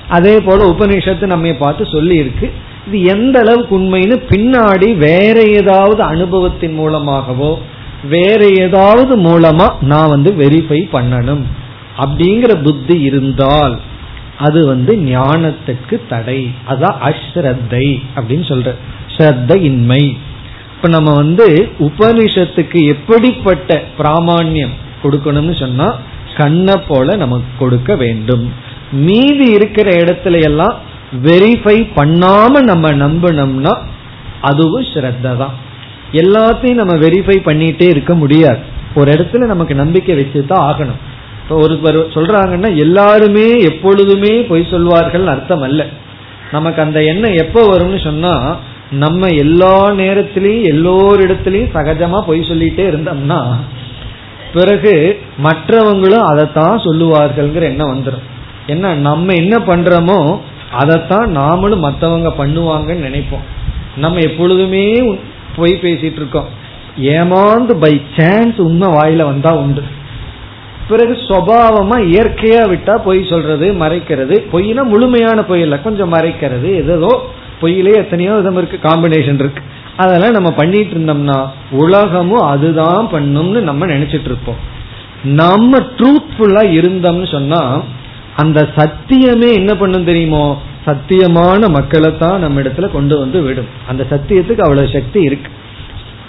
அதே போல உபநிஷத்தை நம்ம பார்த்து சொல்லி இருக்கு இது எந்த அளவுக்கு உண்மைன்னு பின்னாடி வேற ஏதாவது அனுபவத்தின் மூலமாகவோ வேற ஏதாவது மூலமா நான் வந்து வெரிஃபை பண்ணணும். அப்படிங்கிற புத்தி இருந்தால் அது வந்து ஞானத்துக்கு தடை. அதான் அஸ்ரத்தை அப்படின்னு சொல்ற. ஸ்ரத்த இன்மை இப்ப நம்ம வந்து உபனிஷத்துக்கு எப்படிப்பட்ட பிராமான்யம் கொடுக்கணும்னு சொன்னா கண்ணை போல நமக்கு கொடுக்க வேண்டும். மீதி இருக்கிற இடத்துல எல்லாம் வெரிஃபை பண்ணாம நம்ம நம்பினோம்னா அதுவும் ஸ்ரத்த தான் எல்லாத்தையும் நம்ம வெரிஃபை பண்ணிட்டே இருக்க முடியாது. ஒரு இடத்துல நமக்கு நம்பிக்கை வச்சுதான் ஆகணும். இப்போ ஒரு சொல்றாங்கன்னா எல்லாருமே எப்பொழுதுமே பொய் சொல்வார்கள் அர்த்தம் அல்ல. நமக்கு அந்த எண்ணம் எப்போ வரும்னு சொன்னா நம்ம எல்லா நேரத்திலையும் எல்லோரிடத்திலையும் சகஜமா பொய் சொல்லிட்டே இருந்தோம்னா பிறகு மற்றவங்களும் அதைத்தான் சொல்லுவார்கள்ங்கிற எண்ணம் வந்துடும் என்ன நம்ம என்ன பண்றோமோ அதைத்தான் நாமளும் மற்றவங்க பண்ணுவாங்கன்னு நினைப்போம். நம்ம எப்பொழுதுமே பொய் பேசிட்டு இருக்கோம் ஏமாந்து பை சான்ஸ் உண்மை வாயில வந்தா உண்டு. பிறகு சுவாவமா இயற்கையா விட்டா பொய் சொல்றது மறைக்கிறது. பொய்னா முழுமையான பொய் இல்லை கொஞ்சம் மறைக்கிறது. ஏதோ பொய்யிலே எத்தனையோ விதம் இருக்கு காம்பினேஷன் இருக்கு. அதெல்லாம் நம்ம பண்ணிட்டு இருந்தோம்னா உலகமும் அதுதான் பண்ணும்னு நம்ம நினைச்சிட்டு இருப்போம் நம்ம ட்ரூத்ஃபுல்லா இருந்தோம்னு சொன்னா அந்த சத்தியமே என்ன பண்ணும் தெரியுமோ? சத்தியமான மக்களை தான் நம்ம இடத்துல கொண்டு வந்து விடும். அந்த சத்தியத்துக்கு அவ்வளவு சக்தி இருக்கு.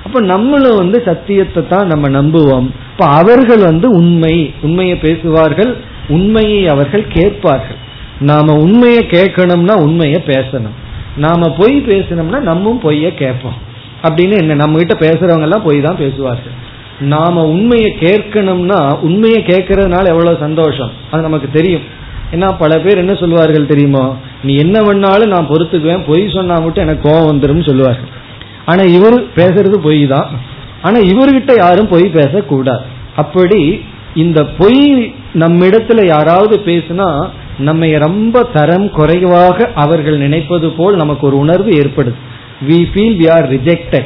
அப்ப நம்மளும் வந்து சத்தியத்தை தான் நம்ம நம்புவோம். இப்ப அவர்கள் வந்து உண்மை உண்மையை பேசுவார்கள் உண்மையை அவர்கள் கேட்பார்கள். நாம உண்மையை கேட்கணும்னா உண்மையை பேசணும். நாம பொய் பேசணும்னா நம்மும் பொய்ய கேட்போம். அப்படின்னு என்ன நம்ம கிட்ட பேசுறவங்க எல்லாம் பொய் தான் பேசுவார்கள். நாம உண்மையை கேட்கணும்னா உண்மையை கேட்கறதுனால எவ்வளவு சந்தோஷம்? அது நமக்கு தெரியும். ஏன்னா பல பேர் என்ன சொல்லுவார்கள் தெரியுமா? நீ என்ன பண்ணாலும் நான் பொறுத்துக்குவேன். பொய் சொன்னா மட்டும் எனக்கு கோவம் வந்துடும் சொல்லுவார்கள். ஆனா இவர் பேசுறது பொய் தான். ஆனா இவர்கிட்ட யாரும் பொய் பேசக்கூடாது. அப்படி இந்த பொய் நம்மிடத்துல யாராவது பேசுனா நம்ம ரொம்ப தரம் குறைவாக அவர்கள் நினைப்பது போல் நமக்கு ஒரு உணர்வு ஏற்படுது. We feel we are rejected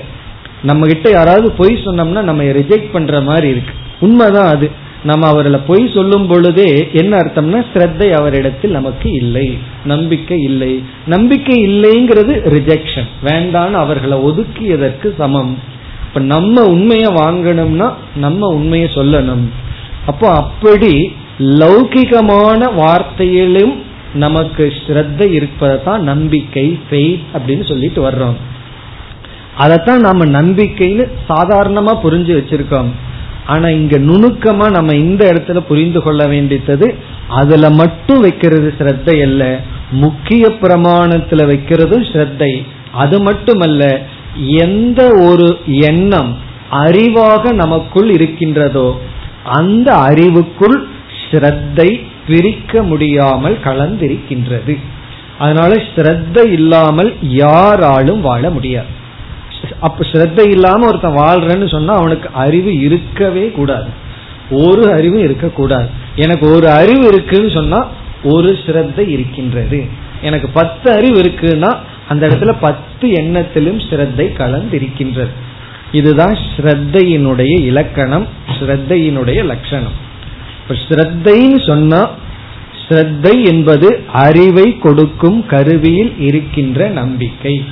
நம்ம கிட்ட யாராவது பொய் சொன்னோம்னா நம்ம ரிஜெக்ட் பண்ற மாதிரி இருக்கு. உண்மைதான் அது. நம்ம அவர்களை பொய் சொல்லும் பொழுதே என்ன அர்த்தம்னா ஸ்ரத்தை அவரிடத்தில் நமக்கு இல்லை நம்பிக்கை இல்லை. நம்பிக்கை இல்லைங்கிறது ரிஜெக்ஷன் வேண்டான்னு அவர்களை ஒதுக்கியதற்கு சமம். இப்ப நம்ம உண்மையை வாங்கணும்னா நம்ம உண்மையை சொல்லணும். அப்போ அப்படி லௌகிகமான வார்த்தையிலும் நமக்கு ஸ்ரத்த இருப்பதான் நம்பிக்கை ஃபெய்த் அப்படின்னு சொல்லிட்டு வர்றோம். அதைத்தான் நம்ம நம்பிக்கைன்னு சாதாரணமா புரிஞ்சு வச்சிருக்கோம். ஆனா இங்க நுணுக்கமா நம்ம இந்த இடத்துல புரிந்து கொள்ள வேண்டியது அதுல மட்டும் வைக்கிறது ஸ்ரத்தை அல்ல முக்கிய பிரமாணத்துல வைக்கிறதும் ஸ்ரத்தை. அது மட்டுமல்ல எந்த ஒரு எண்ணம் அறிவாக நமக்குள் இருக்கின்றதோ அந்த அறிவுக்குள் ஸ்ரத்தை பிரிக்க முடியாமல் கலந்திருக்கின்றது. அதனால ஸ்ரத்த இல்லாமல் யாராலும் வாழ முடியாது. அப்ப ஸ்ரத்த இல்லாம ஒருத்தன் வாழ்றேன்னு சொன்னா அவனுக்கு அறிவு இருக்கவே கூடாது. ஒரு அறிவு இருக்கக்கூடாது. எனக்கு ஒரு அறிவு இருக்குன்னு சொன்னா ஒரு ஸ்ரத்த இருக்கின்றது. எனக்கு பத்து அறிவு இருக்குன்னா அந்த இடத்துல பத்து எண்ணத்திலும் ஸ்ரத்தை கலந்திருக்கின்றது. இதுதான் ஸ்ரத்தையினுடைய இலக்கணம் ஸ்ரத்தையினுடைய லட்சணம். இப்ப ஸ்ரத்தைன்னு சொன்னா ஸ்ரத்தை என்பது அறிவை கொடுக்கும் கருவியில் இருக்கின்ற நம்பிக்கை.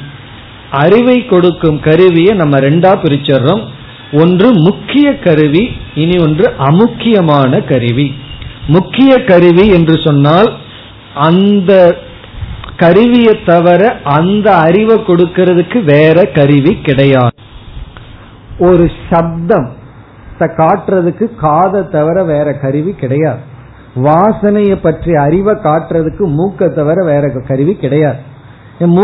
அறிவை கொடுக்கும் கருவியை நம்ம ரெண்டா பிரிச்சிடுறோம். ஒன்று முக்கிய கருவி இனி ஒன்று அமுக்கியமான கருவி. முக்கிய கருவி என்று சொன்னால் அந்த கருவியை தவிர அந்த அறிவை கொடுக்கிறதுக்கு வேற கருவி கிடையாது. ஒரு சப்தம் காட்டுறதுக்கு காதை தவிர வேற கருவி கிடையாது. வாசனையை பற்றி அறிவை காட்டுறதுக்கு மூக்கை தவிர வேற கருவி கிடையாது. என்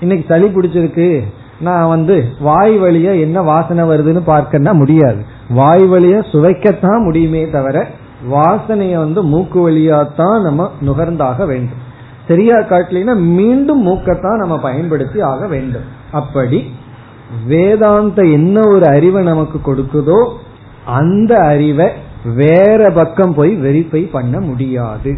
இன்னைக்கு சளி பிடிச்சிருக்கு. நான் வந்து வாய் வழியா என்ன வாசனை வருதுன்னு பார்க்கன்னா முடியாது. வாய் வழியா சுவைக்கத்தான் முடியுமே தவிர வாசனைய வந்து மூக்கு வழியாத்தான் தான் நம்ம நுகர்ந்தாக வேண்டும். சரியா காட்டலினா மீண்டும் மூக்கத்தான் நம்ம பயன்படுத்தி ஆக வேண்டும். அப்படி வேதாந்த என்ன ஒரு அறிவை நமக்கு கொடுக்குதோ அந்த அறிவை வேற பக்கம் போய் வெரிஃபை பண்ண முடியாது.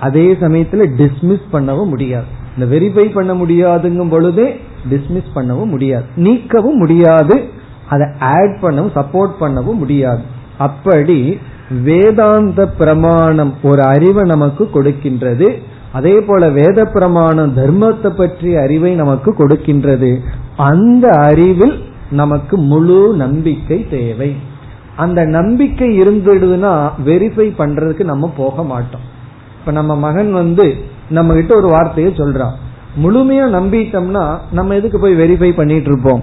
அதே சமயத்துல டிஸ்மிஸ் பண்ணவும் முடியாது. இந்த வெரிஃபை பண்ண முடியாதுங்கும் பொழுதே டிஸ்மிஸ் பண்ணவும் முடியாது. நீக்கவும் முடியாது. அதை ஆட் பண்ணவும் சப்போர்ட் பண்ணவும் முடியாது. அப்படி வேதாந்த பிரமாணம் ஒரு அறிவை நமக்கு கொடுக்கின்றது. அதே போல வேத பிரமாணம் தர்மத்தை பற்றிய அறிவை நமக்கு கொடுக்கின்றது. அந்த அறிவில் நமக்கு முழு நம்பிக்கை தேவை. அந்த நம்பிக்கை இருந்துடுதுன்னா வெரிஃபை பண்றதுக்கு நம்ம போக மாட்டோம். இப்ப நம்ம மகன் வந்து நம்ம கிட்ட ஒரு வார்த்தையை சொல்றான். முழுமையா நம்பிட்டோம்னா நம்ம எதுக்கு போய் வெரிஃபை பண்ணிட்டு இருப்போம்?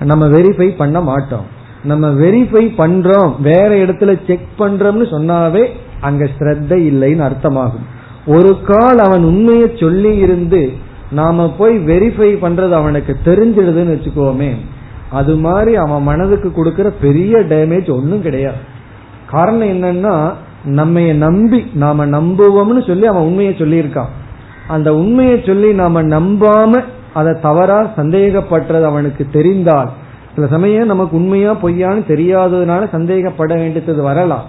நம்ம வெரிஃபை பண்ண மாட்டோம். நம்ம வெரிஃபை பண்றோம். வேற இடத்துல செக் பண்றோம்னு சொன்னாவே அங்க ஸ்ரத்த இல்லைன்னு அர்த்தமாகும். ஒரு கால் அவன் உண்மையை சொல்லி இருந்து நாம போய் வெரிஃபை பண்றது அவனுக்கு தெரிஞ்சிடுதுன்னு வச்சுக்கோமே. அது மாதிரி அவன் மனதுக்கு கொடுக்கற பெரிய டேமேஜ் ஒன்றும் கிடையாது. காரணம் என்னன்னா நம்ம நம்பி நாம நம்புவோம்னு சொல்லி அவன் உண்மையை சொல்லியிருக்கான். அந்த உண்மையை சொல்லி நாம நம்பாம அதை தவறா சந்தேகப்பட்டது அவனுக்கு தெரிந்தால் சில சமயம் நமக்கு உண்மையா பொய்யான்னு தெரியாததுனால சந்தேகப்பட வேண்டியது வரலாம்.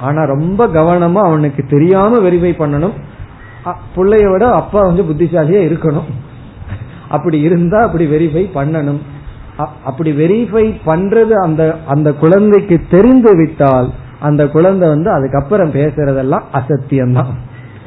ஆனா ரொம்ப கவனமா அவனுக்கு தெரியாம வெரிஃபை பண்ணணும். பிள்ளைய விட அப்பா வந்து புத்திசாலியா இருக்கணும். அப்படி இருந்தா அப்படி வெரிஃபை பண்ணணும். அப்படி வெரிஃபை பண்றது அந்த அந்த குழந்தைக்கு தெரிந்து விட்டால் அந்த குழந்தை வந்து அதுக்கப்புறம் பேசுறதெல்லாம் அசத்தியம்தான்.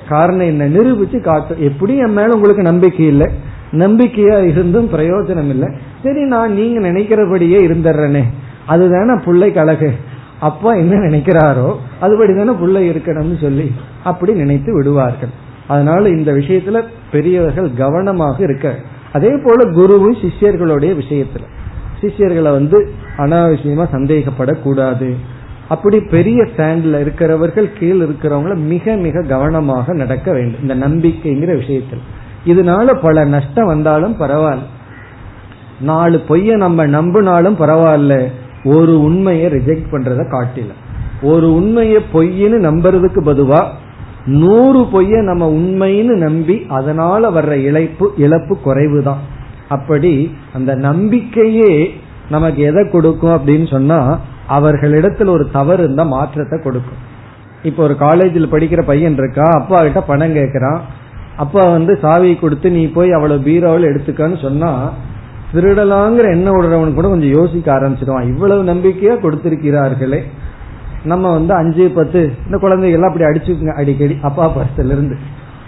காரணம் என்ன? நிரூபிச்சு காட்டும் எப்படி என் மேல உங்களுக்கு நம்பிக்கை இல்லை. நம்பிக்கையா இருந்தும் பிரயோஜனம் இல்லை. சரி நான் நீங்க நினைக்கிறபடியே இருந்துடுறேனே. அதுதானே பிள்ளை கழகு அப்பா என்ன நினைக்கிறாரோ அதுபடி தானே பிள்ளை இருக்கணும்னு சொல்லி அப்படி நினைத்து விடுவார்கள். அதனால இந்த விஷயத்துல பெரியவர்கள் கவனமாக இருக்க. அதே போல குருவும் சிஷ்யர்களுடைய விஷயத்துல. சிஷ்யர்களை வந்து அனாவசியமா சந்தேகப்படக்கூடாது. அப்படி பெரிய ஸ்டாண்ட்ல இருக்கிறவர்கள் கீழ் இருக்கிறவங்கள மிக மிக கவனமாக நடக்க வேண்டும். இந்த நம்பிக்கைங்கிற விஷயத்தில். இதனால பல நஷ்டம் வந்தாலும் பரவாயில்ல. நாலு பொய்ய நம்ம நம்பினாலும் பரவாயில்ல. ஒரு உண்மையை ரிஜெக்ட் பண்றத காட்டில. ஒரு உண்மையை பொய்ன்னு நம்புறதுக்கு பதுவா நூறு பொய்ய நம்ம உண்மைன்னு நம்பி அதனால வர்ற இழப்பு இழப்பு குறைவு தான் அப்படி அந்த நம்பிக்கையே நமக்கு எதை கொடுக்கும் அப்படின்னு சொன்னா அவர்களிடத்தில் ஒரு தவறு இருந்தா மாற்றத்தை கொடுக்கும். இப்ப ஒரு காலேஜில் படிக்கிற பையன் இருக்கா அப்பா கிட்ட பணம் கேட்கறான் அப்பா வந்து சாவி கொடுத்து நீ போய் அவ்வளவு பீரோவில் எடுத்துக்கன்னு சொன்னா திருடலாங்கிற எண்ணம் விடுறவன் கூட கொஞ்சம் யோசிக்க ஆரம்பிச்சிடுவான். இவ்வளவு நம்பிக்கையா கொடுத்திருக்கிறார்களே. நம்ம வந்து அஞ்சு பத்து இந்த குழந்தைகள் அப்படி அடிச்சுக்குங்க அடிக்கடி அப்பா பசத்துல இருந்து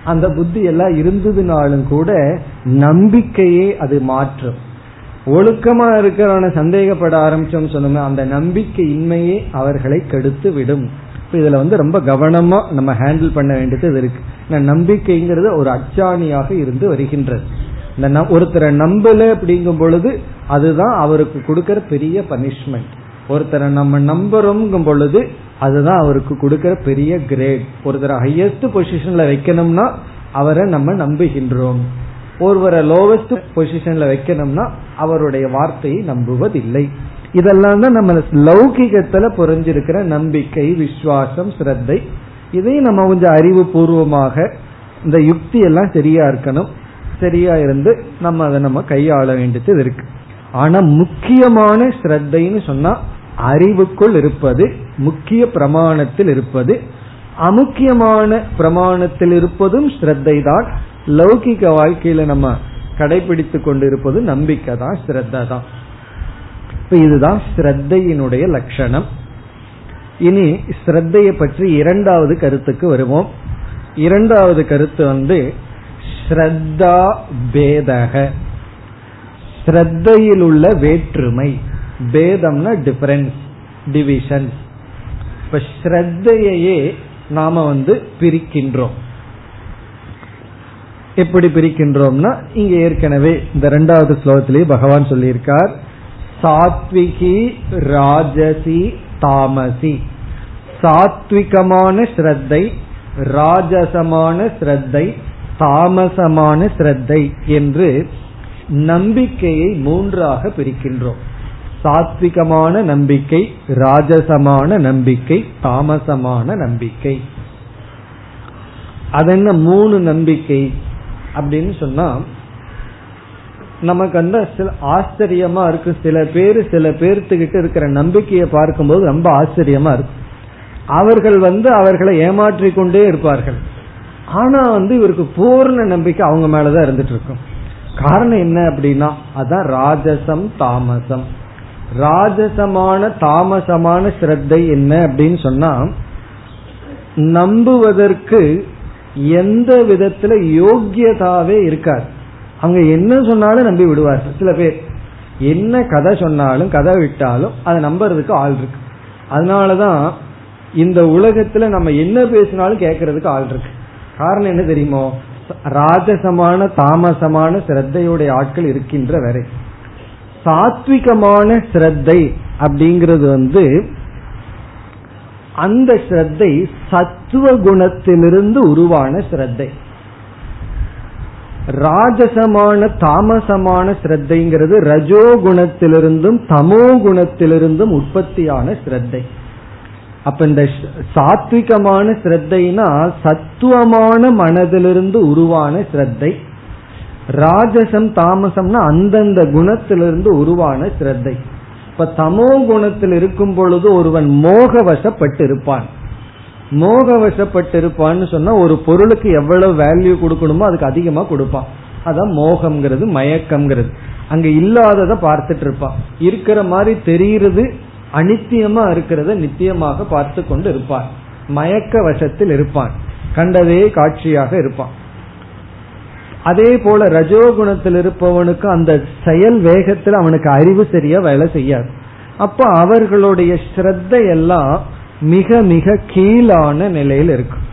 அந்த புத்தி எல்லாம் இருந்ததுனாலும் கூட நம்பிக்கையே அது மாற்றும். ஒழுக்கமா இருக்கிறவனை சந்தேகப்பட ஆரம்பிச்சோம் சொன்னோமே அந்த நம்பிக்கை இன்மையே அவர்களை கெடுத்து விடும். இதுல வந்து ரொம்ப கவனமா நம்ம ஹேண்டில் பண்ண வேண்டியது இருக்கு. நம்பிக்கைங்கிறது ஒரு அச்சாணியாக இருந்து வருகின்றது. இந்த ஒருத்தரை நம்பல அப்படிங்கும் பொழுது அதுதான் அவருக்கு கொடுக்கற பெரிய பனிஷ்மெண்ட் ஒருத்தரை நம்ம நம்புறோம் பொழுது அதுதான் அவருக்கு கொடுக்கற பெரிய கிரேட் ஒருத்தரை ஹையஸ்ட் பொசிஷன்ல வைக்கணும்னா அவரை நம்ம நம்புகின்றோம். ஒருவரை லோவஸ்ட் பொசிஷன்ல வைக்கணும்னா அவருடைய வார்த்தையை நம்புவதில்லை. இதெல்லாம் தான் நம்ம லௌகிகத்துல புரிஞ்சிருக்கிற நம்பிக்கை விசுவாசம் சிரத்தை இதையும் நம்ம கொஞ்சம் அறிவு பூர்வமாக இந்த யுக்தி எல்லாம் சரியா இருக்கணும். சரியா இருந்து நம்ம அதை நம்ம கையாள வேண்டியது இருக்கு. ஆனா முக்கியமான ஸ்ரத்தைன்னு சொன்னா அறிவுக்குள் இருப்பது முக்கிய பிரமாணத்தில் இருப்பது அமுக்கியமான பிரமாணத்தில் இருப்பதும் ஸ்ரத்தை தான் லௌகிக வாழ்க்கையில நம்ம கடைபிடித்து கொண்டிருப்பது நம்பிக்கை தான் ஸ்ரத்த தான். இப்ப இதுதான் ஸ்ரத்தையினுடைய லட்சணம். இனி ஸ்ரத்தையை பற்றி இரண்டாவது கருத்துக்கு வருவோம். இரண்டாவது கருத்து வந்து ஸ்ரத்தா பேதக. ஸ்ரத்தையில் உள்ள வேற்றுமை. பேதம்னா டிஃபரன்ஸ் டிவிஷன் இப்ப ஸ்ரத்தையே நாம வந்து பிரிக்கின்றோம். எப்படி பிரிக்கின்றோம்னா இங்க ஏற்கனவே இந்த ரெண்டாவது ஸ்லோகத்திலேயே பகவான் சொல்லியிருக்கார். சாத்விகி ராஜசி தாமசி. சாத்விகமான ஸ்ரத்தை ராஜசமான ஸ்ரத்தை தாமசமான ஸ்ரத்தை என்று நம்பிக்கையை மூன்றாக பிரிக்கின்றோம். சாத்விகமான நம்பிக்கை ராஜசமான நம்பிக்கை தாமசமான நம்பிக்கை. அதென்ன மூணு நம்பிக்கை? அப்படின்னு சொன்னா நமக்கு அந்த சில ஆச்சரியமா இருக்கு. சில பேர் சில பேர்த்துக்கிட்ட இருக்கிற நம்பிக்கையை பார்க்கும்போது ரொம்ப ஆச்சரியமா இருக்கும் அவர்கள் வந்து அவர்களை ஏமாற்றி கொண்டே இருப்பார்கள். ஆனா வந்து இவருக்கு பூர்ண நம்பிக்கை அவங்க மேலதான் இருந்துட்டு இருக்கும் காரணம் என்ன அப்படின்னா அதான் ராஜசம் தாமசம். ராஜசமான தாமசமான ஸ்ரத்தை என்ன அப்படின்னு சொன்னா நம்புவதற்கு எந்த விதத்துல யோக்கியதாவே இருக்காது அவங்க என்ன சொன்னாலும் நம்பி விடுவார்கள். சில பேர் என்ன கதை சொன்னாலும் கதை விட்டாலும் அதை நம்புறதுக்கு ஆள் இருக்கு. அதனாலதான் இந்த உலகத்துல நம்ம என்ன பேசினாலும் கேட்கறதுக்கு ஆள் இருக்கு. காரணம் என்ன தெரியுமோ? ராஜசமான தாமசமான சிரத்தையுடைய ஆட்கள் இருக்கின்ற வரை சாத்விகமான சிரத்தை அப்படிங்கிறது வந்து அந்த ஸ்ரத்தை சத்துவ குணத்திலிருந்து உருவான ஸ்ரத்தை. ராஜசமான தாமசமான ஸ்ரத்தைங்கிறது ரஜோ குணத்திலிருந்தும் தமோ குணத்திலிருந்தும் உற்பத்தியான ஸ்ரத்தை. அப்ப இந்த சாத்விகமான ஸ்ரத்தைனா சத்துவமான மனதிலிருந்து உருவான ஸ்ரத்தை. ராஜசம் தாமசம்னா அந்தந்த குணத்திலிருந்து உருவான ஸ்ரத்தை. இப்ப தமோ குணத்தில் இருக்கும் பொழுது ஒருவன் மோகவசப்பட்டு இருப்பான் மோகவசப்பட்டு இருப்பான்னு சொன்னா ஒரு பொருளுக்கு எவ்வளவு வேல்யூ கொடுக்கணுமோ அதுக்கு அதிகமா கொடுப்பான். அதான் மோகம்ங்கிறது மயக்கம்ங்கிறது. அங்க இல்லாதத பார்த்துட்டு இருப்பான். இருக்கிற மாதிரி தெரியுறது அனித்தியமா இருக்கிறத நித்தியமாக பார்த்து கொண்டு இருப்பான். மயக்க வசத்தில் இருப்பான். கண்டதே காட்சியாக இருப்பான். அதே போல ரஜோகுணத்தில் இருப்பவனுக்கு அந்த செயல் வேகத்தில் அவனுக்கு அறிவு சரியா வேலை செய்யாது. அப்ப அவர்களுடைய ஸ்ரத்தையெல்லாம் மிக மிக கீழான நிலையில் இருக்கும்.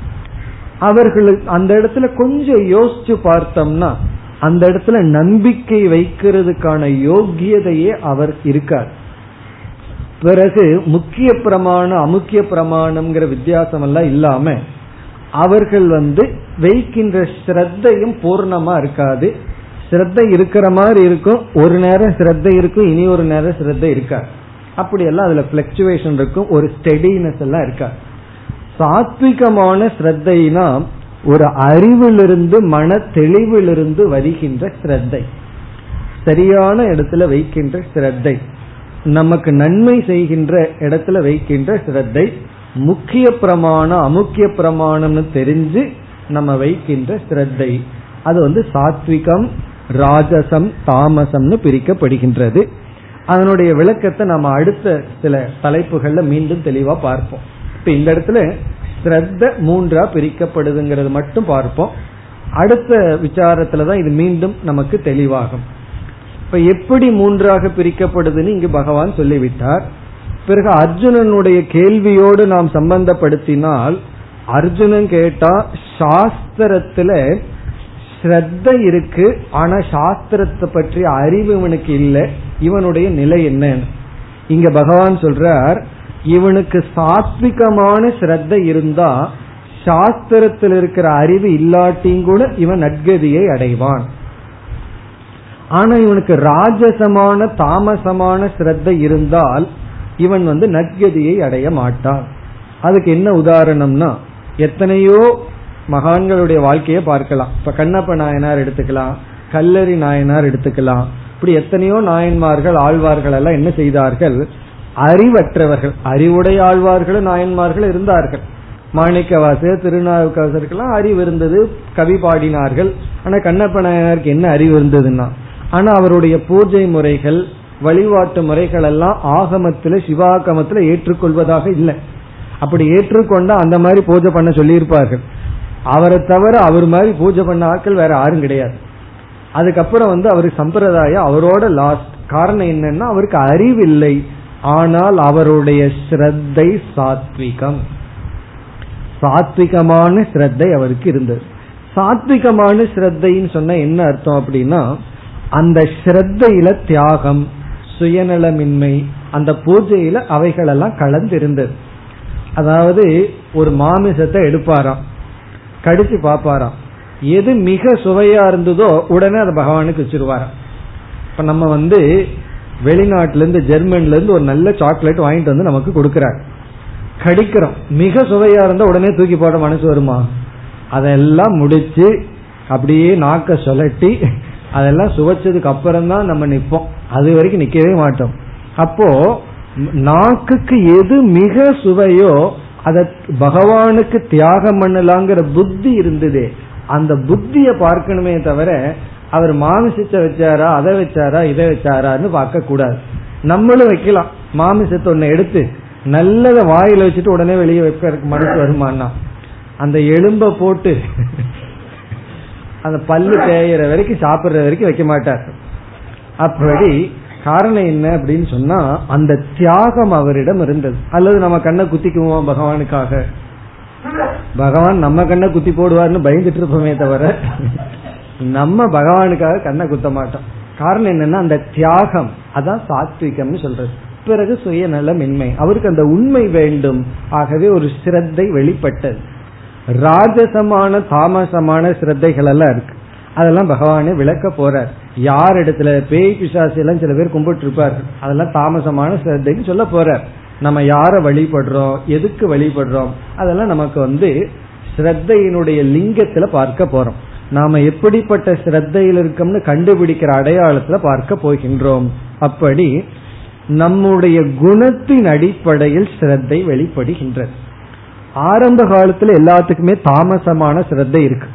அவர்களுக்கு அந்த இடத்துல கொஞ்சம் யோசிச்சு பார்த்தோம்னா அந்த இடத்துல நம்பிக்கை வைக்கிறதுக்கான யோக்கியதையே அவர் இருக்கார். பிறகு முக்கிய பிரமாணம் அமுக்கிய பிரமாணம்ங்கிற வித்தியாசம் எல்லாம் இல்லாம அவர்கள் வந்து வைக்கின்ற ஸ்ரத்தையும் பூர்ணமா இருக்காது. ஸ்ரத்தை இருக்கிற மாதிரி இருக்கும். ஒரு நேரம் ஸ்ரத்தை இருக்கும். இனி ஒரு நேரம் ஸ்ரத்தை இருக்காது. அப்படி எல்லாம் அதுல பிளக்சுவேஷன் இருக்கும். ஒரு ஸ்டெடினஸ் எல்லாம் இருக்காது. சாத்விகமான ஸ்ரத்தைனா ஒரு அறிவிலிருந்து மன தெளிவிலிருந்து வருகின்ற ஸ்ரத்தை. சரியான இடத்துல வைக்கின்ற ஸ்ரத்தை. நமக்கு நன்மை செய்கின்ற இடத்துல வைக்கின்ற ஸ்ரத்தை. முக்கிய பிரமாணம் அமுக்கிய பிரமாணம்னு தெரிஞ்சு நம்ம வைக்கின்ற ஸ்ரத்தை அது வந்து சாத்விகம் ராஜசம் தாமசம்னு பிரிக்கப்படுகின்றது. அதனுடைய விளக்கத்தை நம்ம அடுத்த சில தலைப்புகள்ல மீண்டும் தெளிவா பார்ப்போம். இப்ப இந்த இடத்துல ஸ்ரத்த மூன்றா பிரிக்கப்படுதுங்கிறது மட்டும் பார்ப்போம். அடுத்த விசாரத்துலதான் இது மீண்டும் நமக்கு தெளிவாகும். இப்ப எப்படி மூன்றாக பிரிக்கப்படுதுன்னு இங்கு பகவான் சொல்லிவிட்டார். பிறகு அர்ஜுனனுடைய கேள்வியோடு நாம் சம்பந்தப்படுத்தினால் அர்ஜுனன் கேட்டா சாஸ்திரத்துல ஸ்ரத்த இருக்கு ஆனா சாஸ்திரத்தை பற்றி அறிவு இவனுக்கு இல்லை. இவனுடைய நிலை என்னன்னு. இங்க பகவான் சொல்றார் இவனுக்கு சாத்விகமான ஸ்ரத்த இருந்தா சாஸ்திரத்தில் இருக்கிற அறிவு இல்லாட்டியும் கூட இவன் நட்கதியை அடைவான். ஆனா இவனுக்கு ராஜசமான தாமசமான ஸ்ரத்த இருந்தால் இவன் வந்து நற்கதியை அடைய மாட்டான். அதுக்கு என்ன உதாரணம்னா எத்தனையோ மகான்களுடைய வாழ்க்கையை பார்க்கலாம். இப்ப கண்ணப்ப நாயனார் எடுத்துக்கலாம் கல்லறி நாயனார் எடுத்துக்கலாம். இப்படி எத்தனையோ நாயன்மார்கள் ஆழ்வார்கள் எல்லாம் என்ன செய்தார்கள்? அறிவற்றவர்கள் அறிவுடைய ஆழ்வார்களும் நாயன்மார்கள் இருந்தார்கள். மாணிக்கவாசர் திருநாவுக்கரசருக்கெல்லாம் அறிவு இருந்தது கவி பாடினார்கள். ஆனா கண்ணப்ப நாயனாருக்கு என்ன அறிவு இருந்ததுன்னா ஆனா அவருடைய பூஜை முறைகள் வழிபாட்டு முறைகள் எல்லாம் ஆகமத்துல சிவாகமத்துல ஏற்றுக்கொள்வதாக இல்லை. அப்படி ஏற்றுக்கொண்டா அந்த மாதிரி பூஜை பண்ண சொல்லியிருப்பார்கள். அவரை தவிர அவர் மாதிரி பூஜை பண்ண ஆட்கள் வேற யாரும் கிடையாது. அதுக்கப்புறம் வந்து அவருக்கு சம்பிரதாயம் அவரோட லாஸ்ட் காரணம் என்னன்னா அவருக்கு அறிவில்லை. ஆனால் அவருடைய ஸ்ரத்தை சாத்விகம். சாத்விகமான ஸ்ரத்தை அவருக்கு இருந்தது. சாத்விகமான ஸ்ரத்தைன்னு சொன்ன என்ன அர்த்தம் அப்படின்னா அந்த ஸ்ரத்தையில தியாகம் சுயநலமின்மை அந்த பூஜையில அவைகளெல்லாம் கலந்திருந்தது. அதாவது ஒரு மாமிசத்தை எடுப்பாராம். கடிச்சு பாப்பாராம் எது மிக சுவையா இருந்ததோ உடனே அதை பகவானுக்கு வச்சிருவாராம். இப்ப நம்ம வந்து வெளிநாட்டுல இருந்து ஜெர்மன்ல இருந்து ஒரு நல்ல சாக்லேட் வாங்கிட்டு வந்து நமக்கு கொடுக்கறாரு. கடிக்கிறோம். மிக சுவையா இருந்தா உடனே தூக்கி போட மனசு வருமா? அதெல்லாம் முடிச்சு அப்படியே நாக்க சொல்லட்டி அதெல்லாம் சுவைச்சதுக்கு அப்புறம் தான் நம்ம நிப்போம். அது வரைக்கும் நிக்கவே மாட்டோம். அப்போ நாக்குக்கு எது மிக சுவையோ அத பகவானுக்கு தியாகம் பண்ணலாங்கிற புத்தி இருந்தது. அந்த புத்திய பார்க்கணுமே தவிர அவர் மாமிசத்தை வச்சாரா அதை வச்சாரா இதை வச்சாரான்னு பார்க்க கூடாது நம்மளும் வைக்கலாம். மாமிசத்தை ஒன்னு எடுத்து நல்லத வாயில வச்சுட்டு உடனே வெளியே வைக்கிறதுக்கு மனசு வருமானா? அந்த எலும்ப போட்டு அந்த பல்லு தேயிற வரைக்கும் சாப்பிடுற வரைக்கும் வைக்க மாட்டார். அப்படி காரணம் என்ன அப்படின்னு சொன்னா அந்த தியாகம் அவரிடம் இருந்தது. அல்லது நம்ம கண்ணை குத்திக்குவோம் பகவானுக்காக? பகவான் நம்ம கண்ணை குத்தி போடுவார்னு பயந்துட்டு இருப்போமே தவிர நம்ம பகவானுக்காக கண்ணை குத்த மாட்டோம். காரணம் என்னன்னா அந்த தியாகம் அதான் சாத்விகம்னு சொல்றது. பிறகு சுயநலமின்மை அவருக்கு அந்த உண்மை வேண்டும். ஆகவே ஒரு சிரத்தை வெளிப்பட்டது. ராஜசமான தாமசமான சிரத்தைகள் எல்லாம் இருக்கு. அதெல்லாம் பகவானே விளக்க போறார். யார் இடத்துல பேய் பிசாசி எல்லாம் சில பேர் கும்பிட்டு இருப்பார் அதெல்லாம் தாமசமான சிரத்தைன்னு சொல்ல போறார் நம்ம யார வழிபடுறோம்? எதுக்கு வழிபடுறோம்? அதெல்லாம் நமக்கு வந்து ஸ்ரத்தையினுடைய லிங்கத்துல பார்க்க போறோம். நாம எப்படிப்பட்ட ஸ்ரத்தையில் இருக்கோம்னு கண்டுபிடிக்கிற அடையாளத்துல பார்க்க போகின்றோம். அப்படி நம்முடைய குணத்தின் அடிப்படையில் ஸ்ரத்தை வெளிப்படுகின்றது. ஆரம்ப காலத்துல எல்லாத்துக்குமே தாமசமான ஸ்ரத்தை இருக்கு.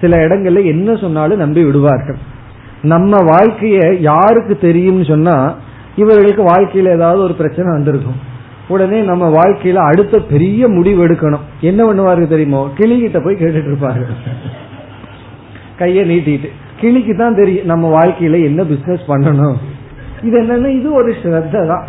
சில இடங்கள்ல என்ன சொன்னாலும் நம்பி விடுவார்கள். நம்ம வாழ்க்கைய யாருக்கு தெரியும்னு சொன்னா இவர்களுக்கு வாழ்க்கையில ஏதாவது ஒரு பிரச்சனை வந்திருக்கும். உடனே நம்ம வாழ்க்கையில அடுத்த பெரிய முடிவு எடுக்கணும். என்ன பண்ணுவாரு தெரியுமோ? கிளிகிட்ட போய் கேட்டுட்டு இருப்பாரு கைய நீட்டிட்டு. கிளிக்கு தான் தெரியும் நம்ம வாழ்க்கையில என்ன பிசினஸ் பண்ணணும். இது என்னன்னா இது ஒரு ஸ்ரத்த தான்.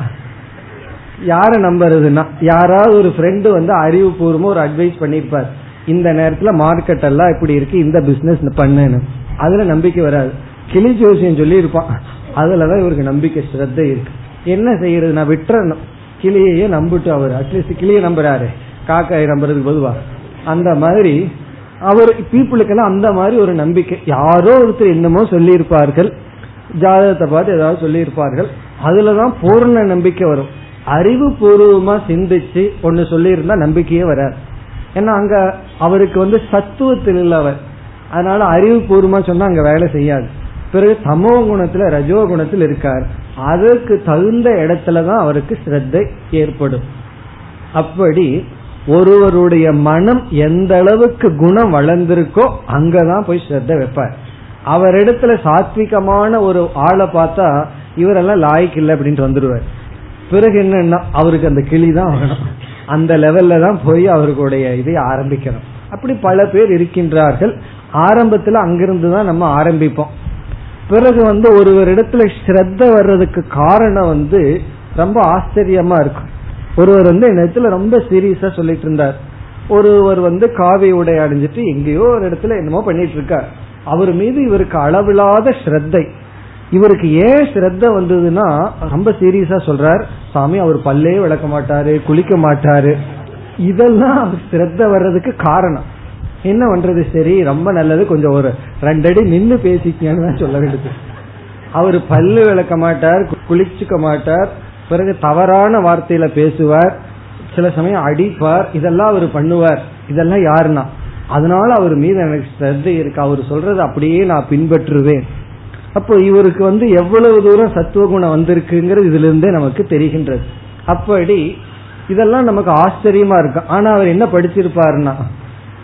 யார நம்புறதுன்னா யாராவது ஒரு ஃப்ரெண்டு வந்து அறிவுபூர்வமா ஒரு அட்வைஸ் பண்ணிருப்பார் இந்த நேரத்துல மார்க்கெட் எல்லாம் இப்படி இருக்கு இந்த பிசினஸ் பண்ணுன்னு அதுல நம்பிக்கை வராது. கிளி ஜோசியம் சொல்லி இருப்பான் அதுலதான் இவருக்கு நம்பிக்கை ஸ்ரத்த இருக்கு. என்ன செய்யறது நான் விட்டுறணும். கிளியையே நம்பிட்டு அவர். அட்லீஸ்ட் கிளியை நம்புறாரு. காக்காயை நம்புறதுக்கு பொதுவா. அந்த மாதிரி அவர் பீப்புளுக்கெல்லாம் அந்த மாதிரி ஒரு நம்பிக்கை. யாரோ ஒருத்தர் என்னமோ சொல்லி இருப்பார்கள் ஜாதகத்தை பார்த்து ஏதாவது சொல்லி இருப்பார்கள் அதுலதான் பூர்ண நம்பிக்கை வரும். அறிவு பூர்வமா சிந்திச்சு ஒன்னு சொல்லி இருந்தா நம்பிக்கையே வராது. ஏன்னா அங்க அவருக்கு வந்து சத்துவத்தில் இல்லவர் அதனால அறிவு பூர்வமா சொன்னா அங்க வேலை செய்யாது. பிறகு சமோ குணத்துல ரஜோ குணத்தில் இருக்கார். அதற்கு தகுந்த இடத்துலதான் அவருக்கு ஸ்ரத்தை ஏற்படும். அப்படி ஒருவருடைய மனம் எந்த அளவுக்கு குணம் வளர்ந்திருக்கோ அங்கதான் போய் ஸ்ரத்த வைப்பார். அவரிடத்துல சாத்விகமான ஒரு ஆளை பார்த்தா இவரெல்லாம் லாய்க்கு இல்லை அப்படின்ட்டு வந்துடுவார். பிறகு என்னன்னா அவருக்கு அந்த கிளி தான் வரணும் அந்த லெவல்ல தான் போய் அவர்களுடைய இதை ஆரம்பிக்கணும். அப்படி பல பேர் இருக்கின்றார்கள். ஆரம்பத்துல அங்கிருந்து தான் நம்ம ஆரம்பிப்போம். பிறகு வந்து ஒருவரிடத்துல ஸ்ரத்த வர்றதுக்கு காரணம் வந்து ரொம்ப ஆச்சரியமா இருக்கும். ஒருவர் வந்து இடத்துல ரொம்ப சீரியஸா சொல்லிட்டு இருந்தார். ஒருவர் வந்து காவி உடை அடைஞ்சிட்டு எங்கேயோ ஒரு இடத்துல என்னமோ பண்ணிட்டு இருக்கார். அவர் மீது இவருக்கு அளவில்லாத ஸ்ரத்தை. இவருக்கு ஏன் ஸ்ரத்த வந்ததுன்னா ரொம்ப சீரியஸா சொல்றார். சாமி அவர் பல்லே விளக்க மாட்டாரு குளிக்க மாட்டாரு. இதெல்லாம் ஸ்ரத்த வர்றதுக்கு காரணம். என்ன பண்றது? சரி ரொம்ப நல்லது. கொஞ்சம் ஒரு ரெண்டு அடி நின்று பேசிக்கன்னு சொல்ல வேண்டியது. அவர் பல்லு விளக்க மாட்டார் குளிச்சுக்க மாட்டார் பிறகு தவறான வார்த்தையில பேசுவார் சில சமயம் அடிப்பார் இதெல்லாம் அவர் பண்ணுவார். இதெல்லாம் யாருன்னா? அதனால அவர் மீது எனக்கு ஸ்ரத்தை இருக்கு. அவர் சொல்றது அப்படியே நான் பின்பற்றுவேன். அப்போ இவருக்கு வந்து எவ்வளவு தூரம் சத்துவ குணம் வந்திருக்குங்கிறது இதுல இருந்தே நமக்கு தெரிகின்றது. அப்படி இதெல்லாம் நமக்கு ஆச்சரியமா இருக்கும் ஆனா அவர் என்ன படிச்சிருப்பாருன்னா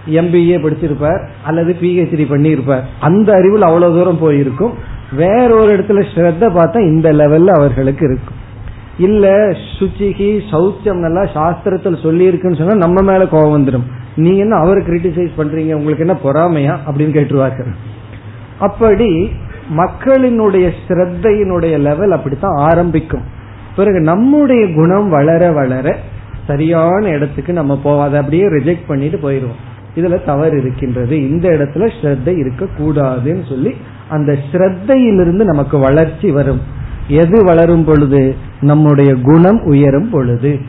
எம்பிஏ படிச்சிருப்பார் அல்லது பிஹெச்டி பண்ணியிருப்பார். அந்த அறிவில் அவ்வளவு தூரம் போயிருக்கும். வேற ஒரு இடத்துல ஸ்ரத்த பார்த்தா இந்த லெவல்ல அவர்களுக்கு இருக்கும். இல்ல சுச்சிகி சௌச்சம் எல்லாம் சாஸ்திரத்தில் சொல்லி இருக்குன்னு சொன்னா நம்ம மேல கோபம் வந்துடும் நீங்க என்ன அவர் கிரிட்டிசைஸ் பண்றீங்க? உங்களுக்கு என்ன பொறாமையா? அப்படின்னு கேட்டுருவார்கள். அப்படி மக்களினுடைய ஸ்ரத்தையினுடைய லெவல் அப்படித்தான் ஆரம்பிக்கும். பிறகு நம்முடைய குணம் வளர வளர சரியான இடத்துக்கு நம்ம போவாத அப்படியே ரிஜெக்ட் பண்ணிட்டு போயிடுவோம். இதுல தவறு இருக்கின்றது. இந்த இடத்துல ஸ்ரத்தை இருக்க கூடாதுன்னு சொல்லி அந்த ஸ்ரத்தையிலிருந்து நமக்கு வளர்ச்சி வரும். எது வளரும் பொழுது? நம்முடைய குணம் உயரும் பொழுது.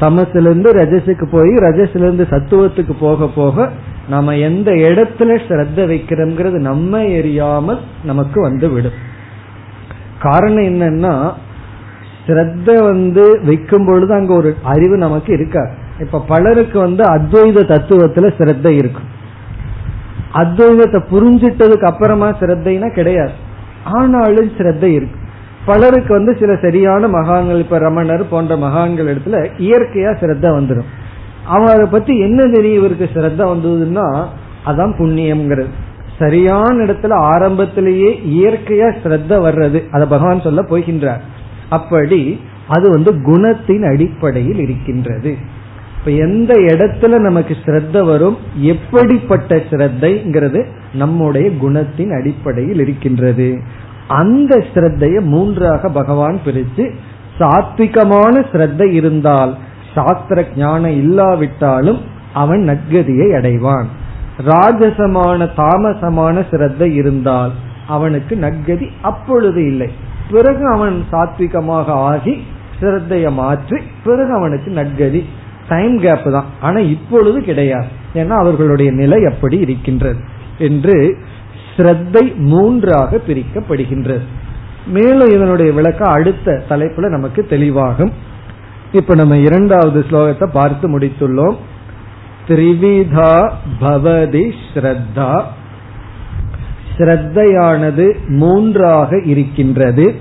தமசிலிருந்து ரஜசுக்கு போய் ரஜசிலிருந்து சத்துவத்துக்கு போக போக நம்ம எந்த இடத்துல ஸ்ரத்த வைக்கிறோம்ங்கிறது நம்ம எரியாமல் நமக்கு வந்து விடும் காரணம் என்னன்னா ஸ்ரத்த வந்து வைக்கும் பொழுது அங்க ஒரு அறிவு நமக்கு இருக்காது இப்ப பலருக்கு வந்து அத்வைத தத்துவத்துல சிரத்த இருக்கும் அத்வைதத்தை புரிஞ்சிட்டதுக்கு அப்புறமா சிரத்தைனா கிடையாது. ஆனாலும் சிரத்தை இருக்கு. பலருக்கு வந்து சில சரியான மகான்கள் இப்ப ரமணர் போன்ற மகான்கள் இடத்துல இயற்கையா சிரத்த வந்துடும் அவரை பத்தி என்ன தெரியும் இவருக்கு சிரத்த வந்ததுன்னா அதான் புண்ணியம்ங்கிறது. சரியான இடத்துல ஆரம்பத்திலேயே இயற்கையா சிரத்த வர்றது. அதை பகவான் சொல்ல போகின்றார். அப்படி அது வந்து குணத்தின் அடிப்படையில் இருக்கின்றது. இப்ப எந்த இடத்துல நமக்கு ஸ்ரத்த வரும் எப்படிப்பட்ட ஸ்ரத்தைங்கிறது நம்முடைய குணத்தின் அடிப்படையில் இருக்கின்றது. அந்த ஸ்ரத்தைய மூன்றாக பகவான் பிரித்து சாத்விகமான ஸ்ரத்தை இருந்தால் சாஸ்திர ஞானம் இல்லாவிட்டாலும் அவன் நற்கதியை அடைவான். ராஜசமான தாமசமான சிரத்தை இருந்தால் அவனுக்கு நற்கதி அப்பொழுது இல்லை. பிறகு அவன் சாத்விகமாக ஆகி சிரத்தைய மாற்றி பிறகு அவனுக்கு நற்கதி. டைம் கேப் தான். ஆனா இப்பொழுது கிடையாது. ஏன்னா அவர்களுடைய நிலை அப்படி இருக்கின்றது என்று ஸ்ரத்தை மூன்றாக பிரிக்கப்படுகின்றது. மேலும் இதனுடைய விளக்கம் அடுத்த தலைப்புல நமக்கு தெளிவாகும். இப்ப நம்ம இரண்டாவது ஸ்லோகத்தை பார்த்து முடித்துள்ளோம். திரிவிதா பவதி ஸ்ரத்தா. ஸ்ரத்தையானது மூன்றாக இருக்கின்றது.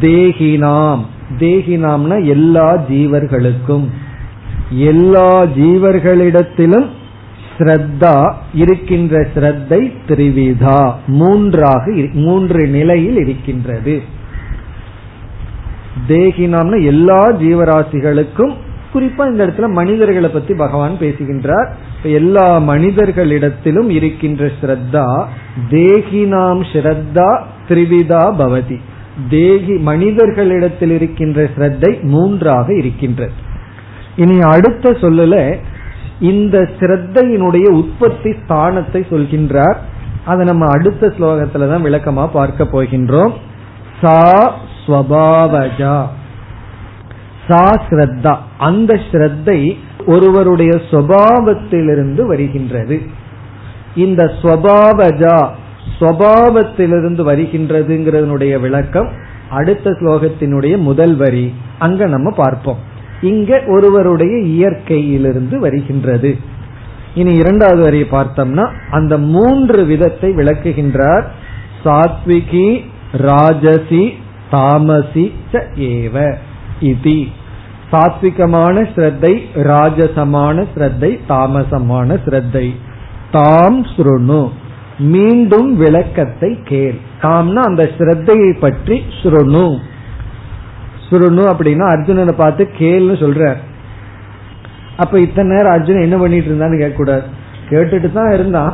தேகினாம். தேகினாம்னா எல்லா ஜீவர்களுக்கும். எல்லா ஜீவர்களிடத்திலும் ஸ்ரத்தா இருக்கின்ற ஸ்ரத்தை திரிவிதா மூன்றாக மூன்று நிலையில் இருக்கின்றது. தேகினாம்னா எல்லா ஜீவராசிகளுக்கும் குறிப்பா இந்த இடத்துல மனிதர்களை பத்தி பகவான் பேசுகின்றார். எல்லா மனிதர்களிடத்திலும் இருக்கின்ற ஸ்ரத்தா தேகினாம் ஸ்ரத்தா திரிவிதா பவதி. தேகி மனிதர்களிடத்தில் இருக்கின்ற ஸ்ரத்தை மூன்றாக இருக்கின்றது. இனி அடுத்த சொல்லல இந்த சிரத்தையினுடைய உற்பத்தி ஸ்தானத்தை சொல்கின்றார். அதை நம்ம அடுத்த ஸ்லோகத்துல தான் விளக்கமா பார்க்க போகின்றோம். சா ஸ்வபாவஜா. சா ஸ்ரத்தா. அந்த ஸ்ரத்தை ஒருவருடைய சுவாவத்திலிருந்து வருகின்றது. இந்த ஸ்வபாவஜா ஸ்வபாவத்திலிருந்து வருகின்றதுங்கிறதனுடைய விளக்கம் அடுத்த ஸ்லோகத்தினுடைய முதல் வரி. அங்க நம்ம பார்ப்போம். இங்க ஒருவருடைய இயற்கையிலிருந்து வருகின்றது. இனி இரண்டாவது வரியை பார்த்தோம்னா அந்த மூன்று விதத்தை விளக்குகின்றார். சாத்விகி ராஜசி தாமசி ச ஏவ இதி. சாத்விகமான ஸ்ரத்தை ராஜசமான ஸ்ரத்தை தாமசமான ஸ்ரத்தை. தாம் ஸ்ருணு. மீண்டும் விளக்கத்தை கேள். தாம்னா அந்த ஸ்ரத்தையை பற்றி ஸ்ருணு. சுருணு அப்படின்னா அர்ஜுனனை பார்த்து கேள்னு சொல்றார். அப்ப இத்தனை நேரம் அர்ஜுனன் என்ன பண்ணிட்டு இருந்தான்னு கேட்கக்கூடாது. கேட்டுட்டு தான் இருந்தான்.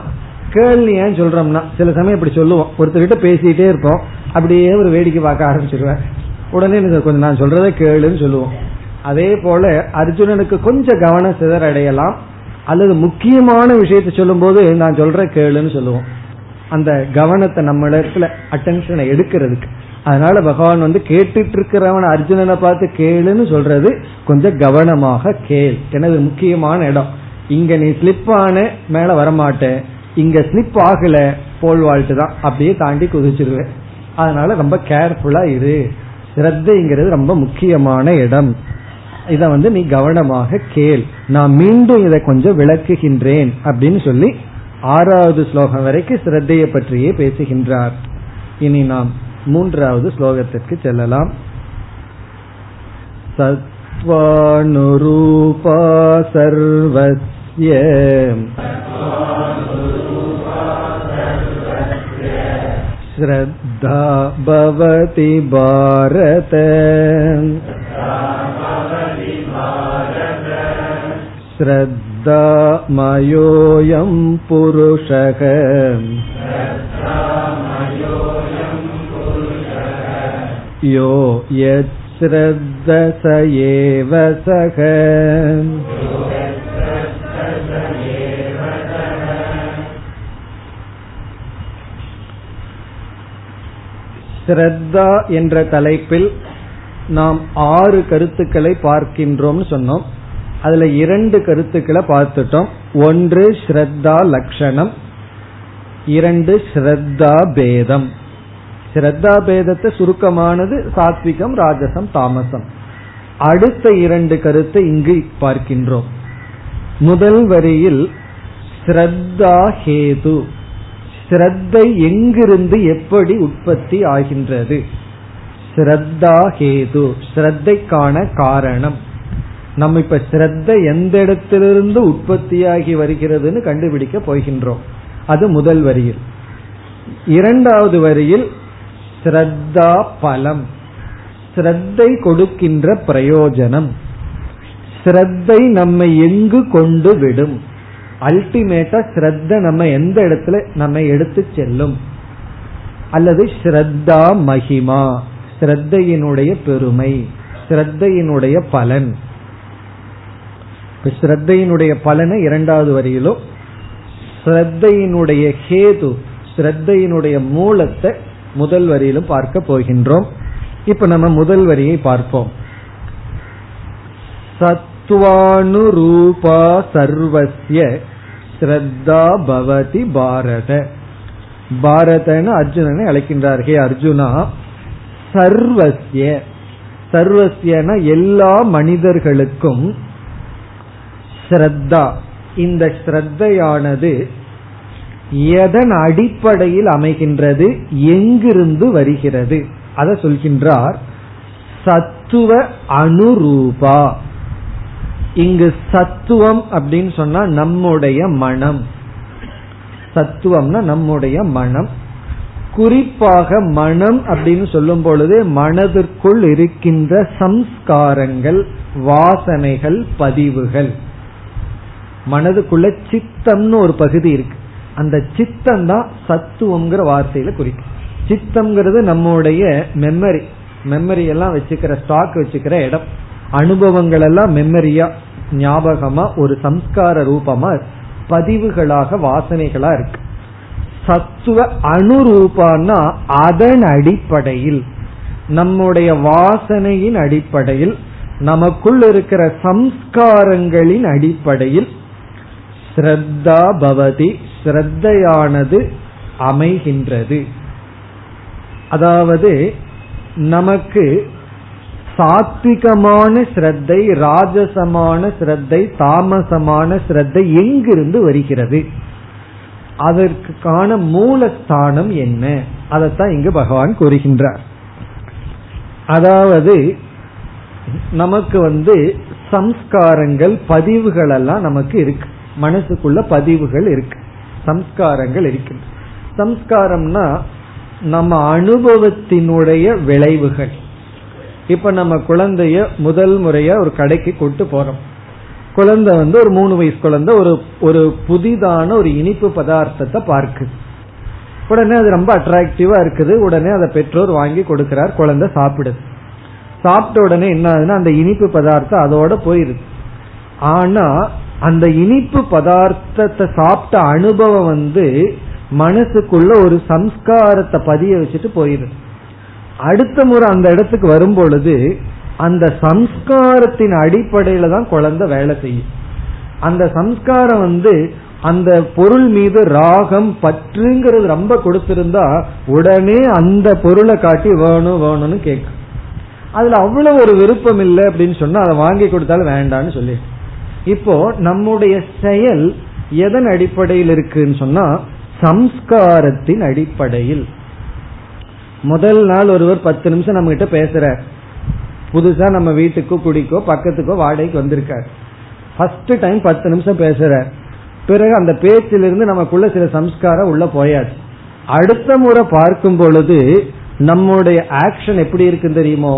கேள்வி ஏன் சொல்றோம்னா சில சமயம் இப்படி சொல்லுவோம். ஒருத்தர்கிட்ட பேசிட்டே இருப்போம். அப்படியே ஒரு வேடிக்கை பார்க்க ஆரம்பிச்சிருவேன் உடனே எனக்கு கொஞ்சம் நான் சொல்றதை கேளுன்னு சொல்லுவோம். அதே போல அர்ஜுனனுக்கு கொஞ்சம் கவனம் சிதற அடையலாம் அல்லது முக்கியமான விஷயத்த சொல்லும் போது நான் சொல்ற கேளுன்னு சொல்லுவோம். அந்த கவனத்தை நம்ம இடத்துல அட்டென்ஷனை எடுக்கிறதுக்கு. அதனால பகவான் வந்து கேட்டுட்டு இருக்கிறவன் அர்ஜுனனை பார்த்து கேளுன்னு சொல்றது கொஞ்சம் கவனமாக கேள். எனது முக்கியமான இடம். இங்க நீ ஸ்லிப் ஆன மேல வரமாட்டேன் இங்க ஸ்லிப் ஆகல போல் வாழ்த்து தான் அப்படியே தாண்டி குதிச்சிருவேன் அதனால ரொம்ப கேர்ஃபுல்லா இரு. சிரத்தைங்கிறது ரொம்ப முக்கியமான இடம். இத வந்து நீ கவனமாக கேள். நான் மீண்டும் இதை கொஞ்சம் விளக்குகின்றேன் அப்படின்னு சொல்லி ஆறாவது ஸ்லோகம் வரைக்கும் சிரத்தையை பற்றியே பேசுகின்றார். இனி நாம் மூன்றாவது ஸ்லோகத்திற்கு செல்லலாம் सत्त्वानुरूपा सर्वस्य श्रद्धा भवति भारत श्रद्धामयोऽयं पुरुषः यो यच्छ्रद्ध स एव सः ஸ்ரத்தா என்ற தலைப்பில் நாம் ஆறு கருத்துக்களை பார்க்கின்றோம் சொன்னோம் அதுல இரண்டு கருத்துக்களை பார்த்துட்டோம் ஒன்று ஸ்ரத்தா லட்சணம் இரண்டு ஸ்ரத்தா பேதம் ஸ்ரத்தா பேதத்தை சுருக்கமானது சாத்விகம் ராஜசம் தாமசம். அடுத்த இரண்டு கருத்தை இங்கு பார்க்கின்றோம். முதல் வரியில் ஸ்ரத்தா ஹேது. ஸ்ரத்தை எங்கிருந்து எப்படி உற்பத்தி ஆகின்றது? ஸ்ரத்தா ஹேது. ஸ்ரத்தைக்கான காரணம். நம்ம இப்ப ஸ்ரத்த எந்த இடத்திலிருந்து உற்பத்தியாகி வருகிறதுன்னு கண்டுபிடிக்க போகின்றோம். அது முதல் வரியில். இரண்டாவது வரியில் ஸ்ரத்தா பலம் ஸ்ரத்தை கொடுக்கின்ற பிரயோஜனம். ஸ்ரத்தை நம்மை எங்கு கொண்டு விடும்? அல்டிமேட்டா ஸ்ரத்த நம்ம எந்த இடத்துல நம்ம எடுத்து செல்லும்? அல்லது ஸ்ரத்தா மகிமா. ஸ்ரத்தையினுடைய பெருமை. ஸ்ரத்தையினுடைய பலன். ஸ்ரத்தையினுடைய பலனை இரண்டாவது வரியிலும் ஸ்ரத்தையினுடைய ஹேது ஸ்ரத்தையினுடைய மூலத்தை முதல் வரியிலும் பார்க்க போகின்றோம். இப்ப நம்ம முதல் வரியை பார்ப்போம். சத்வானுரூபா சர்வசிய ஸ்ரத்தா பவதி பாரத. பாரதன்னு அர்ஜுனனை அழைக்கின்றார்கே அர்ஜுனா சர்வசிய சர்வசியன எல்லா மனிதர்களுக்கும் ஸ்ரத்தா. இந்த ஸ்ரத்தையானது எதன் அடிப்படையில் அமைகின்றது? எங்கிருந்து வருகிறது? அதை சொல்கின்றார் சத்துவ அனுரூபா. இங்கு சத்துவம் அப்படின்னு சொன்னா நம்முடைய மனம். சத்துவம்னா நம்முடைய மனம். குறிப்பாக மனம் அப்படின்னு சொல்லும் பொழுது மனதிற்குள் இருக்கின்ற சம்ஸ்காரங்கள் வாசனைகள் பதிவுகள். மனதுக்குள்ள சித்தம்னு ஒரு பகுதி இருக்கு. அந்த சித்தம் தான் சத்துவம்ங்கிற வார்த்தையில குறிக்கும். சித்தம்ங்கிறது நம்முடைய மெமரி மெமரி எல்லாம் வச்சுக்கிற ஸ்டாக் வச்சுக்கிற இடம். அனுபவங்கள் எல்லாம் மெமரியா ஞாபகமா ஒரு சம்ஸ்கார ரூபமா பதிவுகளாக வாசனைகளா இருக்கு. சத்துவ அணுரூபான்னா அதன் அடிப்படையில் நம்முடைய வாசனையின் அடிப்படையில் நமக்குள் இருக்கிற சம்ஸ்காரங்களின் அடிப்படையில் ஸ்ரத்தா பவதி ஸ்ரத்தையானது அமைகின்றது. அதாவது நமக்கு சாத்விகமான ஸ்ரத்தை ராஜசமான ஸ்ரத்தை தாமசமான ஸ்ரத்தை எங்கிருந்து வருகிறது? அதற்கான மூலஸ்தானம் என்ன? அதைத்தான் இங்கு பகவான் கூறுகின்றார். அதாவது நமக்கு வந்து சம்ஸ்காரங்கள் பதிவுகள் எல்லாம் நமக்கு இருக்கு. மனசுக்குள்ள பதிவுகள் இருக்கு. சம்ஸ்காரங்கள் இருக்கின்றன. சம்ஸ்காரம்னா நம்ம அனுபவத்தினுடைய விளைவுகள். இப்ப நம்ம குழந்தைய முதல் முறையா ஒரு கடைக்கு கொண்டு போறோம். குழந்தை வந்து ஒரு மூணு வயசு குழந்தை ஒரு ஒரு புதிதான ஒரு இனிப்பு பதார்த்தத்தை பார்க்குது. உடனே அது ரொம்ப அட்ராக்டிவா இருக்குது. உடனே அதை பெற்றோர் வாங்கி கொடுக்கிறார் குழந்தை சாப்பிடுது. சாப்பிட்ட உடனே என்ன ஆகுதுன்னா அந்த இனிப்பு பதார்த்தம் அதோட போயிருது. ஆனா அந்த இனிப்பு பதார்த்தத்தை சாப்பிட்ட அனுபவம் வந்து மனசுக்குள்ள ஒரு சம்ஸ்காரத்தை பதிய வச்சுட்டு போயிருது அடுத்த முறை அந்த இடத்துக்கு வரும் பொழுது அந்த சம்ஸ்காரத்தின் அடிப்படையில தான் குழந்தை வேலை செய்யும். அந்த சம்ஸ்காரம் வந்து அந்த பொருள் மீது ராகம் பற்றுங்கிறது ரொம்ப கொடுத்திருந்தா உடனே அந்த பொருளை காட்டி வேணும் வேணும்னு கேட்கும். அதுல அவ்வளவு ஒரு விருப்பம் இல்லை அப்படின்னு சொன்னா அதை வாங்கி கொடுத்தாலும் வேண்டாம்னு சொல்லி இப்போ நம்முடைய செயல் எதன் அடிப்படையில் இருக்குன்னு சொன்னா சம்ஸ்காரத்தின் அடிப்படையில். முதல் நாள் ஒருவர் பத்து நிமிஷம் நம்ம கிட்ட பேசுற. புதுசா நம்ம வீட்டுக்கோ குடிக்கோ பக்கத்துக்கோ வாடகைக்கு வந்திருக்காரு. ஃபர்ஸ்ட் டைம் பத்து நிமிஷம் பேசுறார் பிறகு அந்த பேச்சிலிருந்து நமக்குள்ள சில சம்ஸ்காரம் உள்ள போயாச்சு. அடுத்த முறை பார்க்கும் பொழுது நம்முடைய ஆக்ஷன் எப்படி இருக்கு தெரியுமோ?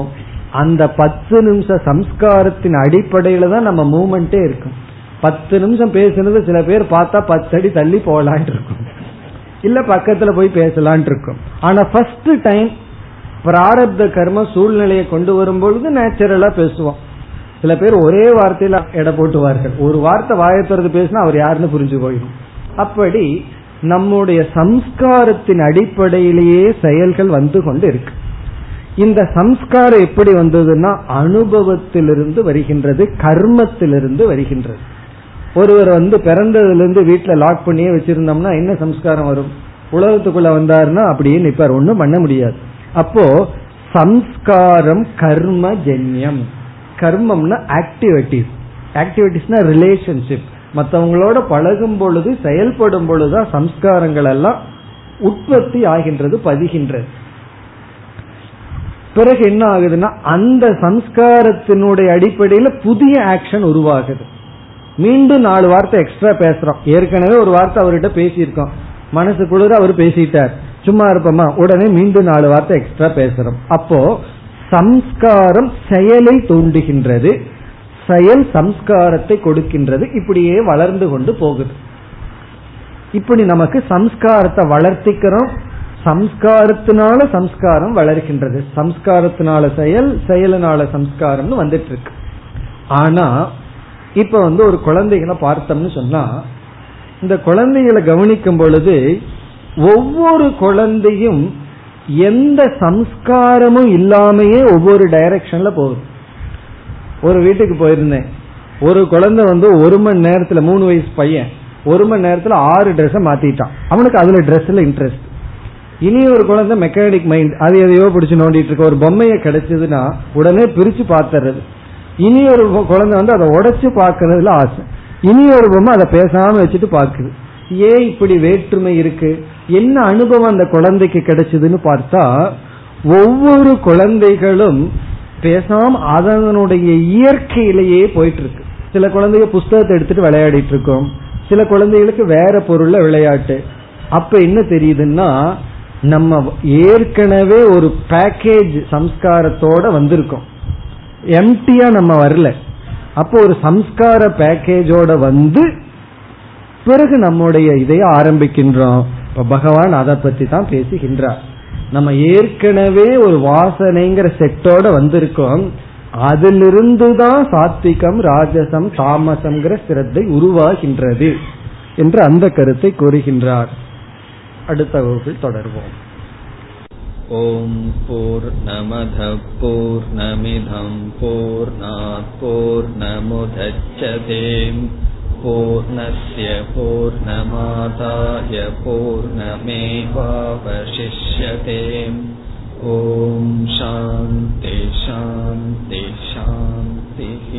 அந்த பத்து நிமிஷ சம்ஸ்காரத்தின் அடிப்படையில தான் நம்ம மூமெண்டே இருக்கும். பத்து நிமிஷம் பேசுனது சில பேர் பார்த்தா பத்து அடி தள்ளி போகலான் இருக்கும். இல்ல பக்கத்துல போய் பேசலான் இருக்கும். ஆனா ஃபர்ஸ்ட் டைம் பிராரப்த கர்ம சூழ்நிலையை கொண்டு வரும் பொழுது நேச்சுரலா பேசுவோம். சில பேர் ஒரே வார்த்தையில எடை போட்டுவார்கள். ஒரு வார்த்தை வாயத்துறது பேசினா அவர் யாருன்னு புரிஞ்சு போயிடும். அப்படி நம்முடைய சம்ஸ்காரத்தின் அடிப்படையிலேயே செயல்கள் வந்து கொண்டு இருக்கு. இந்த சம்ஸ்காரம் எப்படி வந்ததுன்னா அனுபவத்திலிருந்து வருகின்றது கர்மத்திலிருந்து வருகின்றது. ஒருவர் வந்து பிறந்ததுலேருந்து வீட்டில் வீட்டுல லாக் பண்ணியே வச்சிருந்தோம்னா என்ன சம்ஸ்காரம் வரும்? உலகத்துக்குள்ள வந்தாருன்னா அப்படியே நிப்பார். ஒன்றும் பண்ண முடியாது. அப்போ சம்ஸ்காரம் கர்ம ஜென்யம் கர்மம்னா ஆக்டிவிட்டிஸ் ஆக்டிவிட்டிஸ்னா ரிலேஷன்ஷிப் மற்றவங்களோட பழகும் பொழுது செயல்படும் பொழுதுதான் சம்ஸ்காரங்கள் எல்லாம் உற்பத்தி ஆகின்றது பதிகின்றது. பிறகு என்ன ஆகுதுன்னா அந்த சம்ஸ்காரத்தினுடைய அடிப்படையில் புதிய ஆக்ஷன் உருவாகுது. மீண்டும் நாலு வார்த்தை எக்ஸ்ட்ரா பேசுறோம். ஏற்கனவே ஒரு வார்த்தை அவர்கிட்ட பேசியிருக்கோம். மனசுக்குள்ள அவர் பேசிட்டார். சும்மா இருப்போமா? உடனே மீண்டும் நாலு வார்த்தை எக்ஸ்ட்ரா பேசுறோம். அப்போ சம்ஸ்காரம் செயலை தூண்டுகின்றது. செயல் சம்ஸ்காரத்தை கொடுக்கின்றது. இப்படியே வளர்ந்து கொண்டு போகுது. இப்படி நமக்கு சம்ஸ்காரத்தை வளர்த்திக்கிறோம். சம்ஸ்காரத்தினால சம்ஸ்காரம் வளர்க்கின்றது சம்ஸ்காரத்தினால செயல் செயலினால சம்ஸ்காரம்னு வந்துட்டு இருக்கு ஆனா இப்ப வந்து ஒரு குழந்தைகளை பார்த்தோம்னு சொன்னா இந்த குழந்தைகளை கவனிக்கும் பொழுது ஒவ்வொரு குழந்தையும் எந்த சம்ஸ்காரமும் இல்லாமையே ஒவ்வொரு டைரக்ஷன்ல போகுது. ஒரு வீட்டுக்கு போயிருந்தேன். ஒரு குழந்தை வந்து ஒரு மணி நேரத்துல மூணு வயசு பையன் ஒரு மணி நேரத்துல ஆறு ட்ரெஸ்ஸை மாத்திட்டான். அவனுக்கு அதுல ட்ரெஸ்ல இன்ட்ரெஸ்ட் இனி ஒரு குழந்தை மெக்கானிக் மைண்ட் அது எதையோ பிடிச்சு நோண்டிட்டு இருக்க. ஒரு பொம்மையை கிடைச்சதுன்னா உடனே பிரிச்சு பாத்துறது இனி ஒரு குழந்தை வந்து அதை உடைச்சு பாக்குறதுல ஆசை. இனி ஒரு பொம்மை அதை பேசாம வச்சுட்டு பாக்குது ஏன் இப்படி வேற்றுமை இருக்கு? என்ன அனுபவம் அந்த குழந்தைக்கு கிடைச்சதுன்னு பார்த்தா ஒவ்வொரு குழந்தைகளும் பேசாம அதனுடைய இயற்கையிலேயே போயிட்டு இருக்கு சில குழந்தைங்க புஸ்தகத்தை எடுத்துட்டு விளையாடிட்டு இருக்கோம். சில குழந்தைகளுக்கு வேற பொருள்ல விளையாட்டு. அப்ப என்ன தெரியுதுன்னா நம்ம ஏற்கனவே ஒரு பேக்கேஜ் சம்ஸ்காரத்தோட வந்திருக்கோம். எம்டியா நம்ம வரல. அப்போ ஒரு சம்ஸ்கார பேக்கேஜோட வந்து பிறகு நம்முடைய இதை ஆரம்பிக்கின்றோம். இப்ப பகவான் அதை பத்தி தான் பேசுகின்றார். நம்ம ஏற்கனவே ஒரு வாசனைங்கிற செட்டோட வந்திருக்கோம். அதிலிருந்து தான் சாத்விகம் ராஜசம் தாமசம்ங்கிற சிரத்தை உருவாகின்றது என்று அந்த கருத்தை கூறுகின்றார். அடுத்த வகுப்பில் தொடர்வோம் ॐ पूर्नमिधम्पूर्णापूर्णामुदच्छते पूर्णस्य पूर्णमादाय पूर्णमेवावशिष्यते ॐ शान्ति शान्ति शान्तिः